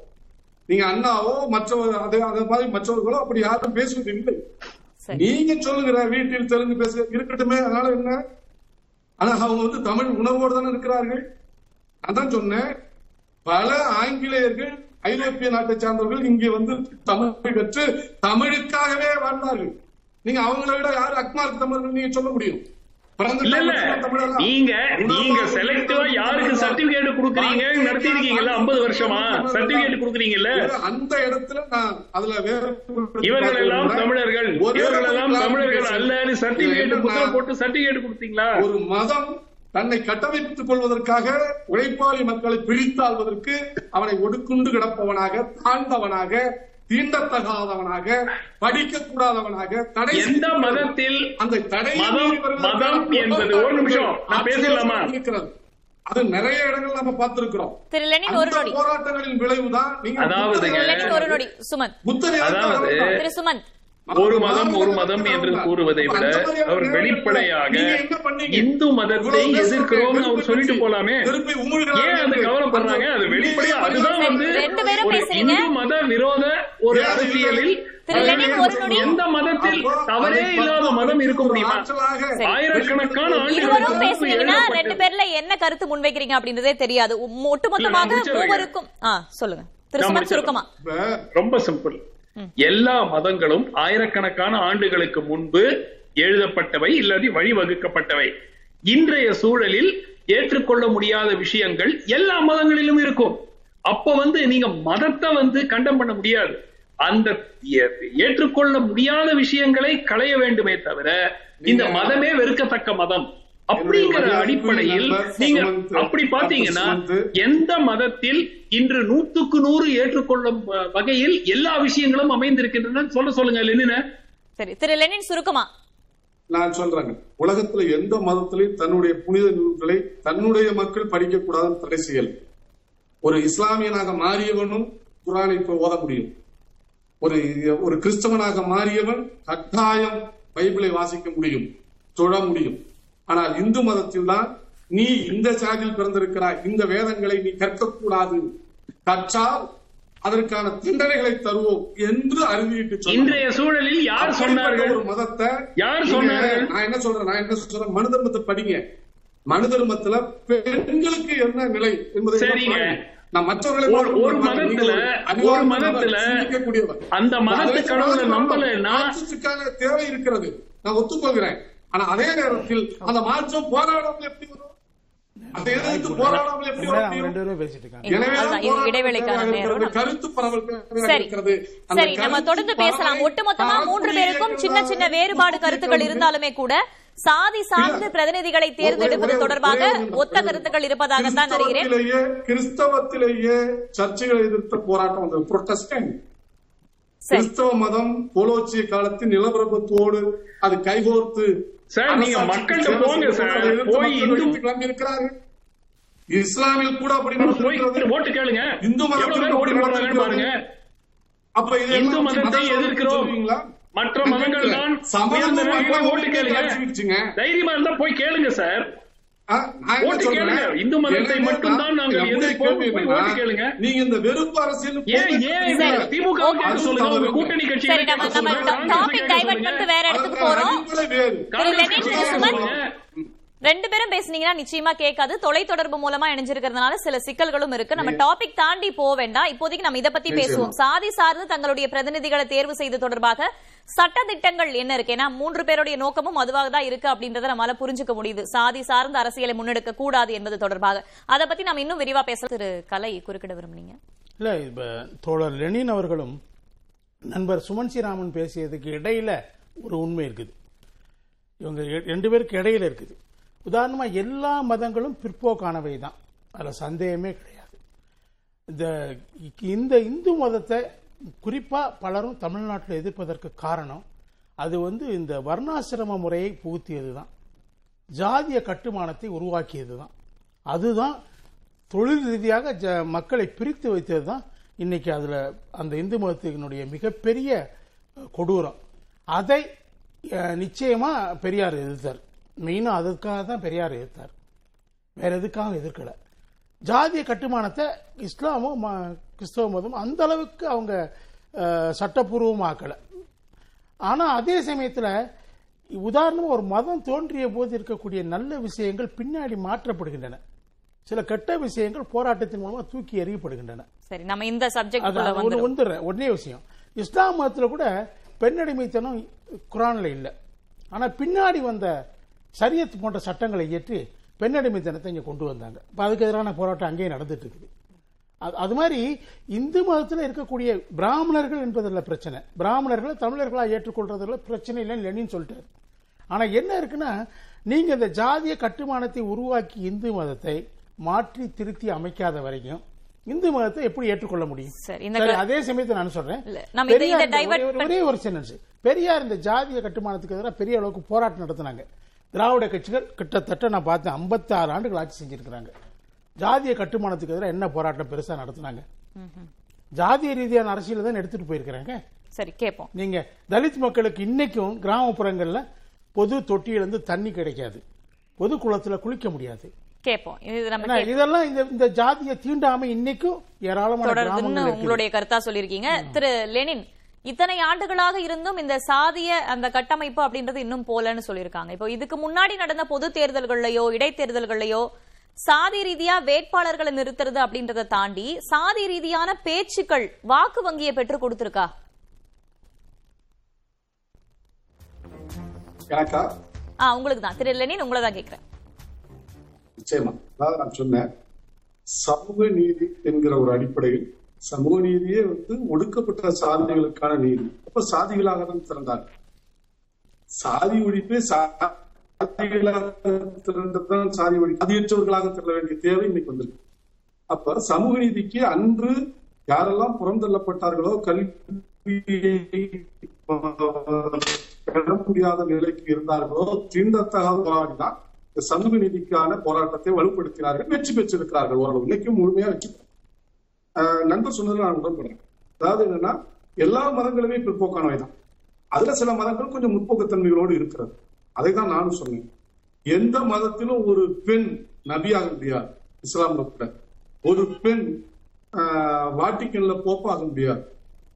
D: நீங்க அண்ணாவோ மற்றவர் அதே அதே மாதிரி மற்றவர்களோ அப்படி யாரும் பேசுவது இல்லை. நீங்க சொல்லுங்கிற வீட்டில் தெலுங்கு பேச இருக்கட்டுமே அதனால என்ன? ஆனா அவங்க வந்து தமிழ் உணவோடு தானே இருக்கிறார்கள். அதான் சொன்னேன். பல ஆங்கிலேயர்கள் ஐரோப்பிய நாட்டை சார்ந்தவர்கள் இங்கே வந்து தமிழ் பெற்று தமிழுக்காகவே வாழ்ந்தார்கள். நீங்க அவங்கள விட யார் அக்மார்க் தமிழர்கள் நீங்க சொல்ல முடியும்?
E: நீங்க நீங்க செலக்டிவா யாருக்கு சர்டிபிகேட் கொடுக்குறீங்க நடத்தி இருக்கீங்கல்ல ஐம்பது வருஷமா? சர்டிபிகேட் கொடுக்குறீங்கல்ல?
D: அந்த இடத்துல நான் அதுல வேற
E: இவர்கள் எல்லாம் தமிழர்கள். இவர்கள் எல்லாம் தமிழர்கள். அல்லன்னு சர்டிபிகேட் புத்தகம் போட்டு சர்டிபிகேட் கொடுத்தீங்களா?
D: ஒரு மதம் தன்னை கட்டமைத்துக் கொள்வதற்காக உழைப்பாளி மக்களை பிரித்தாள்வதற்கு அவனை ஒடுக்குண்டு கிடப்பவனாக தாழ்ந்தவனாக தீண்டத்தகாதவனாக படிக்க கூடாதவனாக தடை
E: எந்த. மதத்தில்
D: அந்த தடை
E: மதம் மதம் என்பது ஒரு நிமிஷம். நான் பேசலாமா
D: இருக்கிறது. அது நிறைய இடங்கள் நம்ம பார்த்திருக்கிறோம்.
B: திரு லெனின் ஒரு நொடி.
D: போராட்டங்களின் விளைவுதான் நீங்க
B: லெனின் ஒரு நொடி. சுமந்த்
D: புத்தரை
E: அதாவது,
B: திரு சுமந்த்
E: ஒரு மதம் ஒரு மதம் என்று கூறுவதை விட அவர் வெளிப்படையாக இந்து மதத்தை எதிர்க்கிறோம் அவர் சொல்லிட்டு போலாமே. ஏன் அது கவலைப்படுறாங்க? அது வெளிப்படையா அதுதான் வந்து
B: ரெண்டு பேரும்
E: ஒரு
B: பேசுறீங்க.
E: இந்து மத விரோத ஒரு அரசியலில். எந்த மதத்தில் தவறே இல்லாத மதம் இருக்க முடியுமா. ஆயிரக்கணக்கான
B: இருவரும்
E: ஆண்டுகளுக்கு
B: பேசுனீங்கன்னா ரெண்டு பேர்ல என்ன கருத்து முன்வைக்கிறீங்க அப்படின்றதே தெரியாது. உம், ஒட்டுமொத்தமாக. மூவருக்கும் சொல்லுங்க.
E: ரொம்ப சிம்பிள் எல்லா மதங்களும் ஆயிரக்கணக்கான ஆண்டுகளுக்கு முன்பு எழுதப்பட்டவை இல்லாட்டி வழிவகுக்கப்பட்டவை. இன்றைய சூழலில் ஏற்றுக்கொள்ள முடியாத விஷயங்கள் எல்லா மதங்களிலும் இருக்கும். அப்ப வந்து நீங்க மதத்தை வந்து கண்டம் பண்ண முடியாது. அந்த ஏற்றுக்கொள்ள முடியாத விஷயங்களை களைய வேண்டுமே தவிர இந்த மதமே வெறுக்கத்தக்க மதம். அப்படிங்கிற அடிப்படையில் நீங்க அப்படி பாத்தீங்கன்னா. எந்த மதத்தில் இன்று நூத்துக்கு நூறு ஏற்றுக்கொள்ளும் வகையில் எல்லா விஷயங்களும் அமைந்திருக்கின்றன? சொல்ல சொல்லுங்க லெனின.
B: சரி திரு லெனின் சுருக்கமா?
D: நான் சொல்றேங்க. உலகத்துல எந்த மதத்திலையும் தன்னுடைய புனித நூல்களை தன்னுடைய மக்கள் படிக்க கூடாதுன்னு தடை செய்யல ஒரு இஸ்லாமியனாக மாறியவனும் குரானை இப்ப ஓத முடியும். ஒரு ஒரு கிறிஸ்தவனாக மாறியவன் கட்டாயம் பைபிளை வாசிக்க முடியும் தொழ முடியும். ஆனால் இந்து மதத்தில் தான் நீ இந்த சாதியில் பிறந்திருக்கிறாய் இந்த வேதங்களை நீ கற்கக்கூடாது கற்றால் அதற்கான தண்டனைகளை தருவோம் என்று அறிவிட்டு சொன்னார்.
E: இன்றைய சூழலில் யார் சொன்னார்கள்
D: ஒரு மதத்தை
E: யார் சொன்னார்கள்?
D: நான் என்ன சொல்றேன் நான் என்ன சொல்றேன் மனு தர்மத்தை படிங்க மனு தர்மத்துல பெண்களுக்கு என்ன நிலை என்பதை
E: சரிங்க.
D: பாருங்க. நான் மற்றவர்களை
E: ஒரு- மதத்துல-
D: ஒரு
E: மதத்துல. அந்த மதத்து கடவுளை நம்பலைன்னா
D: தேவை இருக்கிறது நான் ஒத்துக்கொள்கிறேன் ஆனா அதே நேரத்தில் அந்த மாற்றம் போராடாமல் எப்படி வரும்?
B: சின்ன சின்ன வேறுபாடு கருத்துக்கள் இருந்தாலுமே கூட சாதி சார்ந்த. பிரதிநிதிகளை தேர்ந்தெடுப்பது தொடர்பாக ஒத்த கருத்துக்கள் இருப்பதாக தான் அறிகிறேன்
D: கிறிஸ்தவத்திலேயே சர்ச்சைகளை எதிர்த்த போராட்டம் வந்தது. புரொட்டஸ்டன்ட்
B: சரி.
D: கிறிஸ்தவ மதம் கோலோச்சிய காலத்தின் நிலப்பிரபுத்தோடு அது கைகோர்த்து
E: சார், நீங்க மக்கள்கிட்ட போங்க சார். போய் இந்து-
D: இருக்கிறார்கள் இஸ்லாமில் கூட அப்படி
E: ஓட்டு கேளுங்க
D: இந்து மதத்தில்
E: ஓட்டு போடுறாங்கன்னு பாருங்க
D: அப்ப இது
E: இந்து மதத்தை எதிர்க்கிறோம்? மற்ற மதங்கள். தான் ஓட்டு கேளுங்க. தைரியமா இருந்தா போய் கேளுங்க சார் இந்து மதத்தை நாங்கள் எதிர்ப்போம். கேளுங்க.
D: நீங்க இந்த வெறுப்பு அரசியல்.
E: திமுக சொல்லுங்க? உங்க கூட்டணி கட்சி
B: வேற இடத்துக்கு போறோம். ரெண்டு பேரும் பேசுனீங்கன்னா நிச்சயமா கேட்காது. தொலைத்தொடர்பு மூலமா இணைஞ்சிருக்கிறதுனால சில சிக்கல்களும் இருக்கு. நம்ம டாபிக் தாண்டி போக வேண்டாம். இப்போதைக்கு நம்ம இத பத்தி பேசுவோம். சாதி சார்ந்து தங்களுடைய பிரதிநிதிகளை தேர்வு செய்து தொடர்பாக சட்ட திட்டங்கள் என்ன இருக்கு? ஏன்னா மூன்று பேருடைய நோக்கமும் அதுவாக தான் இருக்கு அப்படின்றத நம்மளால புரிஞ்சுக்க முடியுது. சாதி சார்ந்த அரசியலை முன்னெடுக்க கூடாது என்பது தொடர்பாக. அதை பத்தி நம்ம இன்னும் விரிவா பேச திரு கலை குறுக்கிட விரும்புனீங்க.
C: இல்ல இப்ப தோழர் லெனின் அவர்களும் நண்பர் சுமன் ஸ்ரீராமன் பேசியதுக்கு இடையில ஒரு உண்மை இருக்குது. இவங்க ரெண்டு பேருக்கு இடையில இருக்குது. உதாரணமா எல்லா மதங்களும் பிற்போக்கானவை தான். அதுல சந்தேகமே கிடையாது. இந்த இந்த இந்து மதத்தை குறிப்பாக பலரும் தமிழ்நாட்டில் எதிர்ப்பதற்கு காரணம் அது வந்து இந்த வர்ணாசிரம முறையை புகுத்தியது தான் ஜாதிய கட்டுமானத்தை உருவாக்கியது தான் அதுதான் தொழில் ரீதியாக ஜ- மக்களை பிரித்து வைத்தது தான் இன்னைக்கு அதில் அந்த இந்து மதத்தினுடைய மிகப்பெரிய கொடூரம். அதை நிச்சயமாக பெரியார் எதிர்த்தார். மெயினாக அதுக்காக தான் பெரியார் எதிர்த்தார். வேற எதுக்காக எதிர்க்கலை. ஜாதிய கட்டுமானத்தை இஸ்லாமும் ம- கிறிஸ்தவ மதம் அந்த அளவுக்கு அவங்க சட்டப்பூர்வமாக்கல. ஆனா அதே சமயத்துல உதாரணமா ஒரு மதம் தோன்றிய போது இருக்கக்கூடிய நல்ல விஷயங்கள் பின்னாடி மாற்றப்படுகின்றன. சில கெட்ட விஷயங்கள் போராட்டத்தின் மூலமா தூக்கி எறியப்படுகின்றன.
B: சரி நம்ம இந்த சப்ஜெக்ட்
C: வந்துடுறேன். ஒன்னே விஷயம். இஸ்லாம் மதத்துல கூட பெண்ணடிமைத்தனம் குரான்ல இல்ல. ஆனா பின்னாடி வந்த சரியத் போன்ற சட்டங்களை இயற்றி பெண்ணடிமைத்தனத்தை இங்க கொண்டு வந்தாங்க. இப்ப அதுக்கு எதிரான போராட்டம் அங்கேயே நடந்துட்டு இருக்குது. அது- மாதிரி இந்து மதத்தில் இருக்கக்கூடிய பிராமணர்கள் என்பதில் பிரச்சனை. பிராமணர்களை தமிழர்களா ஏற்றுக்கொள்றதுல பிரச்சனை இல்லைன்னு லெனின் சொல்லிட்டாரு. ஆனா என்ன இருக்குன்னா நீங்க இந்த ஜாதிய கட்டுமானத்தை உருவாக்கி இந்து மதத்தை மாற்றி திருத்தி அமைக்காத வரைக்கும் இந்து மதத்தை எப்படி ஏற்றுக்கொள்ள முடியும்?
B: சரி,
C: அதே சமயத்தை நான் சொல்றேன். ஒரே- ஒரே சென்டென்ஸ் பெரியார் இந்த ஜாதிய கட்டுமானத்துக்கு எதிராக பெரிய அளவுக்கு போராட்டம் நடத்தினாங்க. திராவிட கட்சிகள் கிட்டத்தட்ட நான் பார்த்தேன் 56 ஆண்டுகள் ஆட்சி செஞ்சிருக்கிறாங்க. ஜாதிய கட்டுமானத்துக்கு எதிராக என்ன போராட்டம் பெருசா நடத்தினாங்க? ஜாதிய ரீதியான அரசியல் தான் எடுத்துட்டு போயிருக்கிறாங்க.
B: சரி கேட்போம்
C: நீங்க தலித் மக்களுக்கு இன்னைக்கும் கிராமப்புறங்கள்ல பொது தொட்டியிலிருந்து தண்ணி கிடைக்காது. பொது குளத்துல குளிக்க முடியாது. இதெல்லாம் இந்த ஜாதிய தீண்டாமை இன்னைக்கும் ஏராளமான.
B: உங்களுடைய கருத்தா சொல்லியிருக்கீங்க. திரு லெனின் இத்தனை ஆண்டுகளாக இருந்தும் இந்த சாதிய அந்த கட்டமைப்பு அப்படின்றது இன்னும் போலன்னு சொல்லியிருக்காங்க. இப்போ இதுக்கு முன்னாடி நடந்த பொது தேர்தல்கள்லயோ இடைத்தேர்தல்கள்லயோ சாதி ரீதியா வேட்பாளர்களை நிறுத்துறது அப்படின்றத தாண்டி சாதி ரீதியான பேச்சுக்கள் வாக்கு வங்கியை பெற்று கொடுத்திருக்கா? உங்களுக்கு தான் திரு லெனின் உங்களை தான் கேட்கிறேன்
D: நிச்சயமா. அதாவது நான் சொன்னேன் சமூக நீதி என்கிற ஒரு அடிப்படையில் சமூக நீதியே வந்து ஒடுக்கப்பட்ட சாதிகளுக்கான நீதி. அப்ப சாதிகளாக தான் திறந்தாங்க சாதி ஒழிப்பே சாதிகளாக சாதி ஒழி சாதியற்றவர்களாக திரள வேண்டிய தேவை இன்னைக்கு வந்திருக்கு. அப்ப சமூக நீதிக்கு அன்று யாரெல்லாம் புறந்தள்ளப்பட்டார்களோ கல்வியை பெற முடியாத நிலைக்கு இருந்தார்களோ தீண்டத்தகாத போராடிதான் இந்த சமூக நீதிக்கான போராட்டத்தை வலுப்படுத்தினார்கள் வெற்றி பெற்றிருக்கிறார்கள் ஓரளவு. இன்னைக்கும் முழுமையா வெற்றி ஆஹ் நண்பர் சொன்னதில் நான் உடன்படுறேன். அதாவது என்னன்னா எல்லா மதங்களுமே பிற்போக்கானவை தான் அதுல சில மதங்கள் கொஞ்சம் முற்போக்குத்தன்மைகளோடு இருக்கிறது. அதை தான் நானும் சொன்னேன். எந்த மதத்திலும் ஒரு பெண் நபியாக முடியாது. இஸ்லாம்ல கூட. ஒரு பெண் ஆஹ், வாட்டிக்கன்ல போப்பாக முடியாது.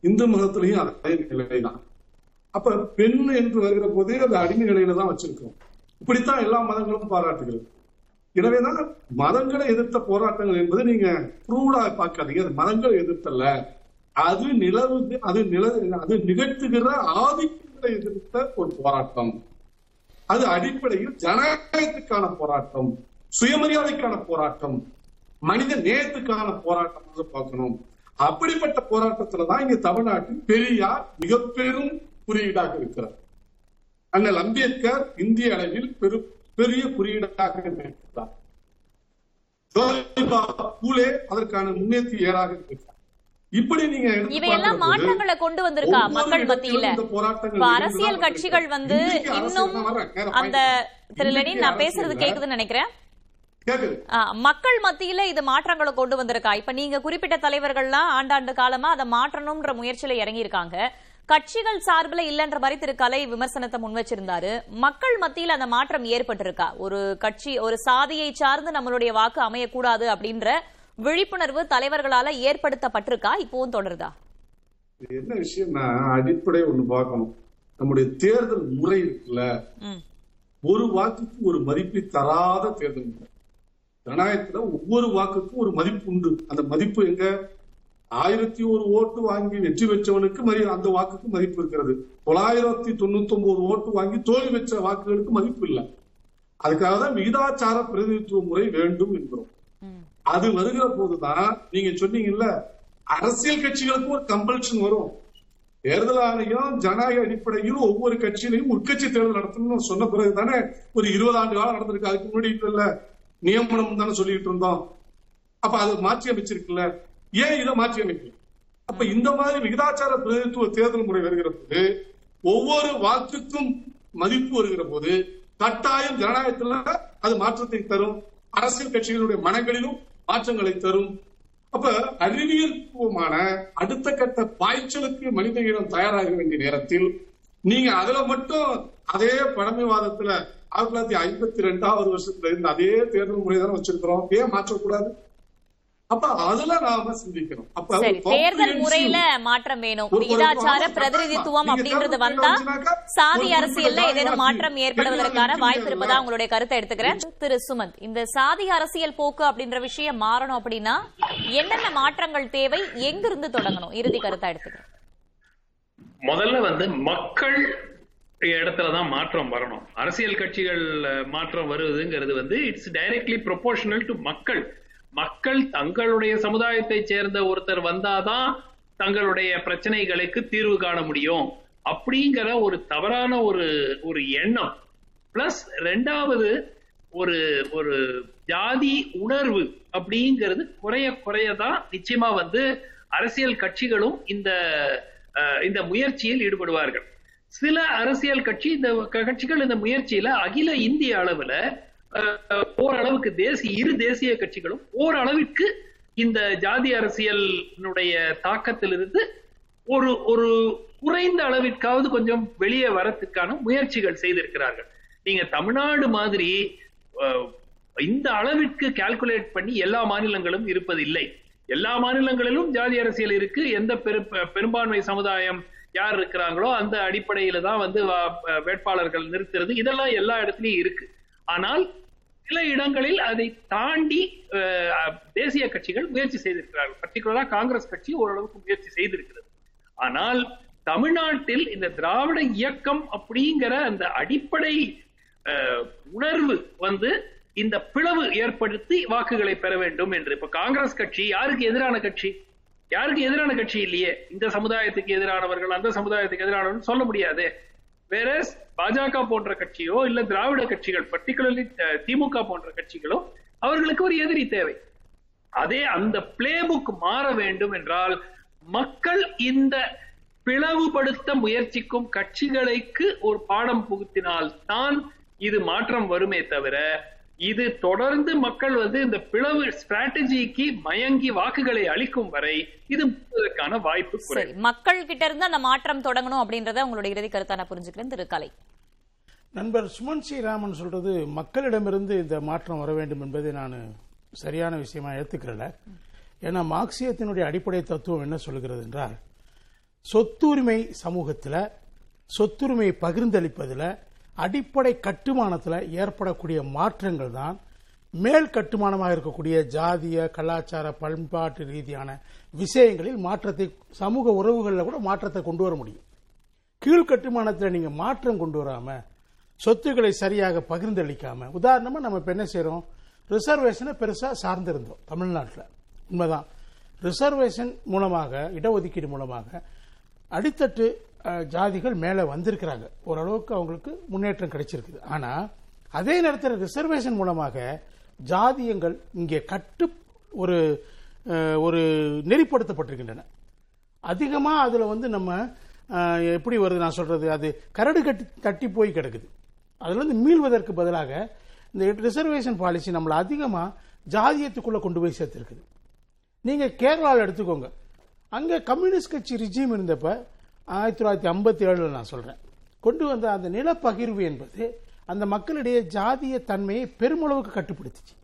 D: இந்து மதத்திலையும் அதே நிலைதான். அப்ப பெண் என்று வருகிற போதே அது அடிமை நிலையில தான் வச்சிருக்கோம் இப்படித்தான் எல்லா மதங்களும் பாராட்டுகிறது. எனவேதான் மதங்களை எதிர்த்த போராட்டங்கள் என்பது நீங்க ப்ரூவ்டா பார்க்காதீங்க. அது மதங்களை எதிர்த்தல்ல. அது நிலவு அது நில அது நிகழ்த்துகிற ஆதிக்கங்களை எதிர்த்த ஒரு போராட்டம். அது அடிப்படையில் ஜனநாயகத்துக்கான போராட்டம் சுயமரியாதைக்கான போராட்டம் மனித நேயத்துக்கான போராட்டம் பார்க்கணும். அப்படிப்பட்ட போராட்டத்துல தான் இங்க தமிழ்நாட்டில் பெரியார் மிக பெரும் குறியீடாக இருக்கிறார். அண்ணல் அம்பேத்கர் இந்திய அளவில் பெரு பெரிய குறியீடாக இருக்கிறார். பூலே அதற்கான முன்னேற்றி ஏறாக இருக்கிறார். இப்படி நீங்க
B: இவையெல்லாம் மாற்றங்களை கொண்டு வந்திருக்கா மக்கள் மத்தியில? அரசியல். கட்சிகள் வந்து இன்னும் அந்த. திரு லெனின் நான் பேசுறது கேக்குதுன்னு நினைக்கிறேன். மக்கள் மத்தியில இது மாற்றங்களை கொண்டு வந்திருக்கா? இப்ப நீங்க குறிப்பிட்ட தலைவர்கள்லாம் ஆண்டாண்டு காலமா அதை மாற்றணும்ன்ற முயற்சியில இறங்கி இருக்காங்க கட்சிகள் சார்பில் இல்லன்ற மாதிரி திரு கலை விமர்சனத்தை முன் வச்சிருந்தாரு. மக்கள் மத்தியில அந்த மாற்றம் ஏற்பட்டிருக்கா? ஒரு கட்சி ஒரு சாதியை சார்ந்து நம்மளுடைய வாக்கு அமையக்கூடாது அப்படின்ற விழிப்புணர்வு தலைவர்களால ஏற்படுத்தப்பட்டிருக்கா? இப்பவும் தொடருதா?
D: என்ன விஷயம்னா அடிப்படை ஒண்ணு பார்க்கணும். நம்முடைய தேர்தல் முறை இருக்குல்ல. ஒரு வாக்குக்கு ஒரு மதிப்பை தராத தேர்தல் முறை. ஜனநாயகத்துல ஒவ்வொரு வாக்குக்கும் ஒரு மதிப்பு உண்டு. அந்த மதிப்பு எங்க? ஆயிரத்தி ஒரு ஓட்டு வாங்கி வெற்றி பெற்றவனுக்கு மதி அந்த வாக்குக்கு மதிப்பு இருக்கிறது. தொள்ளாயிரத்தி தொண்ணூத்தி ஒன்பது ஓட்டு வாங்கி தோல்வி பெற்ற வாக்குகளுக்கு மதிப்பு இல்லை. அதுக்காக தான் விகிதாச்சார பிரதிநிதித்துவ முறை வேண்டும் என்கிறோம். அது வருகிற போதுதான் நீங்க சொன்னீங்கல்ல அரசியல் கட்சிகளுக்கும் ஒரு கம்பல்ஷன் வரும். தேர்தல் ஆணையம் ஜனநாயக அடிப்படையில் ஒவ்வொரு கட்சியிலையும் உட்கட்சி தேர்தல் நடத்தணும்னு சொன்ன பிறகு தானே ஒரு இருபது ஆண்டு காலம் நடந்திருக்கு. அதுக்கு முன்னாடி இல்ல நியமனம் தானே சொல்லிட்டு இருந்தோம். அப்ப அது மாற்றி அமைச்சிருக்குல்ல? ஏன் இதை மாற்றி அமைக்கல? அப்ப இந்த மாதிரி விகிதாச்சார பிரதிநிதித்துவ தேர்தல் முறை வருகிற போது ஒவ்வொரு வாக்குக்கும் மதிப்பு வருகிற போது கட்டாயம் ஜனநாயகத்துல அது மாற்றத்தை தரும். அரசியல் கட்சிகளுடைய மனங்களிலும் மாற்றங்களை தரும். அப்ப அறிவியல் பூர்வமான அடுத்த கட்ட பாய்ச்சலுக்கு மனித இனம் தயாராக வேண்டிய நேரத்தில் நீங்க அதுல மட்டும் அதே பழமைவாதத்துல ஆயிரத்தி தொள்ளாயிரத்தி ஐம்பத்தி ரெண்டாவது வருஷத்துல இருந்து அதே தேர்தல் முறை தானே வச்சிருக்கிறோம். ஏன் மாற்றக்கூடாது? அப்ப அதுல நாம சிந்திக்கணும். அப்ப
B: தேர்தல் முறையில மாற்றம் வேணும்.
D: ஒரு-
B: விகிதாச்சார பிரதிநிதித்துவம் அப்படின்றது வந்தா சாதி அரசியல்ல ஏதேனும் மாற்றம் ஏற்படுவதற்கான வாய்ப்பு இருப்பதா. உங்களுடைய கருத்தை எடுத்துக்கிறேன். திரு சுமந்த் இந்த சாதி அரசியல் போக்கு அப்படின்ற விஷயம் மாறணும் அப்படின்னா என்னென்ன மாற்றங்கள் தேவை? எங்கிருந்து தொடங்கணும்? இறுதி கருத்தா எடுத்துக்கிறேன்.
E: முதல்ல வந்து மக்கள் இடத்துல தான் மாற்றம் வரணும். அரசியல் கட்சிகள் மாற்றம் வருவதுங்கிறது வந்து இட்ஸ் டைரக்ட்லி ப்ரொபோர்ஷனல் டு மக்கள். மக்கள் தங்களுடைய சமுதாயத்தை சேர்ந்த ஒருத்தர் வந்தாதான் தங்களுடைய பிரச்சனைகளுக்கு தீர்வு காண முடியும். அப்படிங்கிற ஒரு தவறான ஒரு ஒரு எண்ணம். பிளஸ் ரெண்டாவது ஒரு ஒரு ஜாதி உணர்வு அப்படிங்கிறது குறைய குறைய தான் நிச்சயமா வந்து அரசியல் கட்சிகளும் இந்த இந்த முயற்சியில் ஈடுபடுவார்கள். சில அரசியல் கட்சி இந்த கட்சிகள் இந்த முயற்சியில அகில இந்திய அளவுல ஓரளவுக்கு தேசிய இரு தேசிய கட்சிகளும் ஓரளவிற்கு இந்த ஜாதி அரசியலினுடைய தாக்கத்திலிருந்து ஒரு ஒரு குறைந்த அளவிற்காவது கொஞ்சம் வெளியே வரத்துக்கான முயற்சிகள் செய்திருக்கிறார்கள். நீங்க தமிழ்நாடு மாதிரி இந்த அளவிற்கு கால்குலேட் பண்ணி எல்லா மாநிலங்களும் இருப்பதில்லை. எல்லா மாநிலங்களிலும் ஜாதி அரசியல் இருக்கு. எந்த பெரு பெரும்பான்மை சமுதாயம் யார் இருக்கிறாங்களோ அந்த அடிப்படையில தான் வந்து வேட்பாளர்கள் நிறுத்துறது. இதெல்லாம் எல்லா இடத்துலயும் இருக்கு. ஆனால் சில இடங்களில் அதை தாண்டி தேசிய கட்சிகள் முயற்சி செய்திருக்கிறார்கள். பர்டிகுலரா காங்கிரஸ் கட்சி ஓரளவுக்கு முயற்சி செய்திருக்கிறது. ஆனால் தமிழ்நாட்டில் இந்த திராவிட இயக்கம் அப்படிங்கிற அந்த அடிப்படை உணர்வு வந்து இந்த பிளவு ஏற்படுத்தி வாக்குகளை பெற வேண்டும் என்று. இப்ப காங்கிரஸ் கட்சி யாருக்கு எதிரான கட்சி? யாருக்கு எதிரான கட்சி இல்லையே? இந்த சமுதாயத்துக்கு எதிரானவர்கள் அந்த சமுதாயத்துக்கு எதிரானவர்கள் சொல்ல முடியாது. வேற பாஜக போன்ற கட்சியோ இல்ல திராவிட கட்சிகள் பர்டிகுலர்லி திமுக போன்ற கட்சிகளோ அவர்களுக்கு ஒரு எதிரி தேவை. அதே அந்த பிளே புக் மாற வேண்டும் என்றால் மக்கள் இந்த பிளவுபடுத்த முயற்சிக்கும் கட்சிகளுக்கு ஒரு பாடம் புகுத்தினால் தான் இது மாற்றம் வருமே தவிர இது தொடர்ந்து மக்கள் வந்து இந்த பிளவு ஸ்ட்ராட்டஜிக்கு மயங்கி வாக்குகளை அளிக்கும் வரை இது முழுவதற்கான வாய்ப்பு குறை
B: சரி மக்கள் கிட்ட இருந்து அந்த மாற்றம் தொடங்கணும் அப்படின்றத உங்களுடைய இறுதி கருத்தா நான் புரிஞ்சுக்கிறேன். திரு கலை.
C: நண்பர் சுமன் ஸ்ரீராமன் சொல்றது மக்களிடமிருந்து இந்த மாற்றம் வர வேண்டும் என்பதை நான் சரியான விஷயமா ஏத்துக்கிறல ஏன்னா மார்க்சியத்தினுடைய அடிப்படை தத்துவம் என்ன சொல்கிறது என்றால் சொத்துரிமை சமூகத்தில் சொத்துரிமை பகிர்ந்தளிப்பதில் அடிப்படை கட்டுமானத்தில் ஏற்படக்கூடிய மாற்றங்கள் தான் மேல் கட்டுமானமாக இருக்கக்கூடிய ஜாதிய கலாச்சார பண்பாட்டு ரீதியான விஷயங்களில் மாற்றத்தை சமூக உறவுகளில் கூட மாற்றத்தை கொண்டு வர முடியும். கீழ் கட்டுமானத்தில் நீங்கள் மாற்றம் கொண்டு வராம சொத்துக்களை சரியாக பகிர்ந்தளிக்காம உதாரணமாக நம்ம இப்போ என்ன செய்கிறோம் ரிசர்வேஷனை பெருசாக சார்ந்திருந்தோம் தமிழ்நாட்டில். உண்மைதான். ரிசர்வேஷன் மூலமாக இடஒதுக்கீடு மூலமாக அடித்தட்டு ஜாதிகள் மேலே வந்திருக்கிறாங்க. ஓரளவுக்கு அவங்களுக்கு முன்னேற்றம் கிடைச்சிருக்குது. ஆனால் அதே நேரத்தில் ரிசர்வேஷன் மூலமாக ஜாதியங்கள் இங்கே கட்டு ஒரு ஒரு நெறிப்படுத்தப்பட்டிருக்கின்றன. அதிகமாக அதில் வந்து நம்ம எப்படி வருது நான் சொல்றது? அது கரடு கட்டி தட்டி போய் கிடக்குது. அதுலேருந்து மீள்வதற்கு பதிலாக இந்த ரிசர்வேஷன் பாலிசி நம்மளை அதிகமாக ஜாதியத்துக்குள்ளே கொண்டு போய் சேர்த்துருக்குது. நீங்கள் கேரளாவில் எடுத்துக்கோங்க. அங்கே கம்யூனிஸ்ட் கட்சி ரிஜிம் இருந்தப்போ ஆயிரத்தி தொள்ளாயிரத்தி ஐம்பத்தி ஏழில் நான் சொல்கிறேன் கொண்டு வந்த அந்த நிலப்பகிர்வு என்பது அந்த மக்களிடையே ஜாதிய தன்மையை பெருமளவுக்கு கட்டுப்படுத்துச்சு.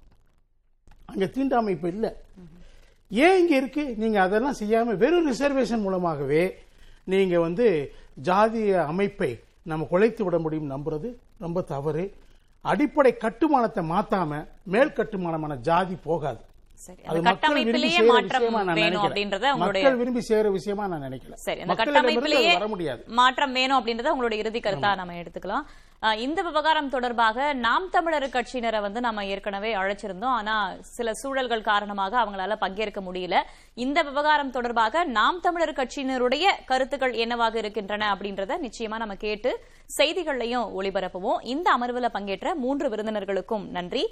C: அங்கே தீண்டாமை இப்போ இல்லை. ஏன் இங்கே இருக்கு? நீங்கள் அதெல்லாம் செய்யாமல் வெறும் ரிசர்வேஷன் மூலமாகவே நீங்கள் வந்து ஜாதிய அமைப்பை நம்ம குலைத்து விட முடியும் நம்புறது ரொம்ப தவறு. அடிப்படை கட்டுமானத்தை மாற்றாம மேல் கட்டுமானமான ஜாதி போகாது.
B: கட்டமைப்பிலேயே மாற்றம் வேணும். அப்படின்றத உங்களுடைய
C: மக்கள் விரும்பி செய்யற விஷயமா நான் நினைக்கல
B: சரி அந்த
C: மக்களிடமிருந்து அது
B: கட்டமைப்பிலேயே
C: வர முடியாது.
B: மாற்றம் வேணும் அப்படின்றத உங்களுடைய இறுதி கருத்தா நம்ம எடுத்துக்கலாம். இந்த விவகாரம் தொடர்பாக நாம் தமிழர் கட்சியினரை வந்து நம்ம ஏற்கனவே அழைச்சிருந்தோம். ஆனா சில சூழல்கள் காரணமாக அவங்களால பங்கேற்க முடியல. இந்த விவகாரம் தொடர்பாக நாம் தமிழர் கட்சியினருடைய கருத்துக்கள் என்னவாக இருக்கின்றன அப்படின்றத நிச்சயமா நம்ம கேட்டு செய்திகள்லையும் ஒளிபரப்புவோம். இந்த அமர்வுல பங்கேற்ற மூன்று விருந்தினர்களுக்கும் நன்றி.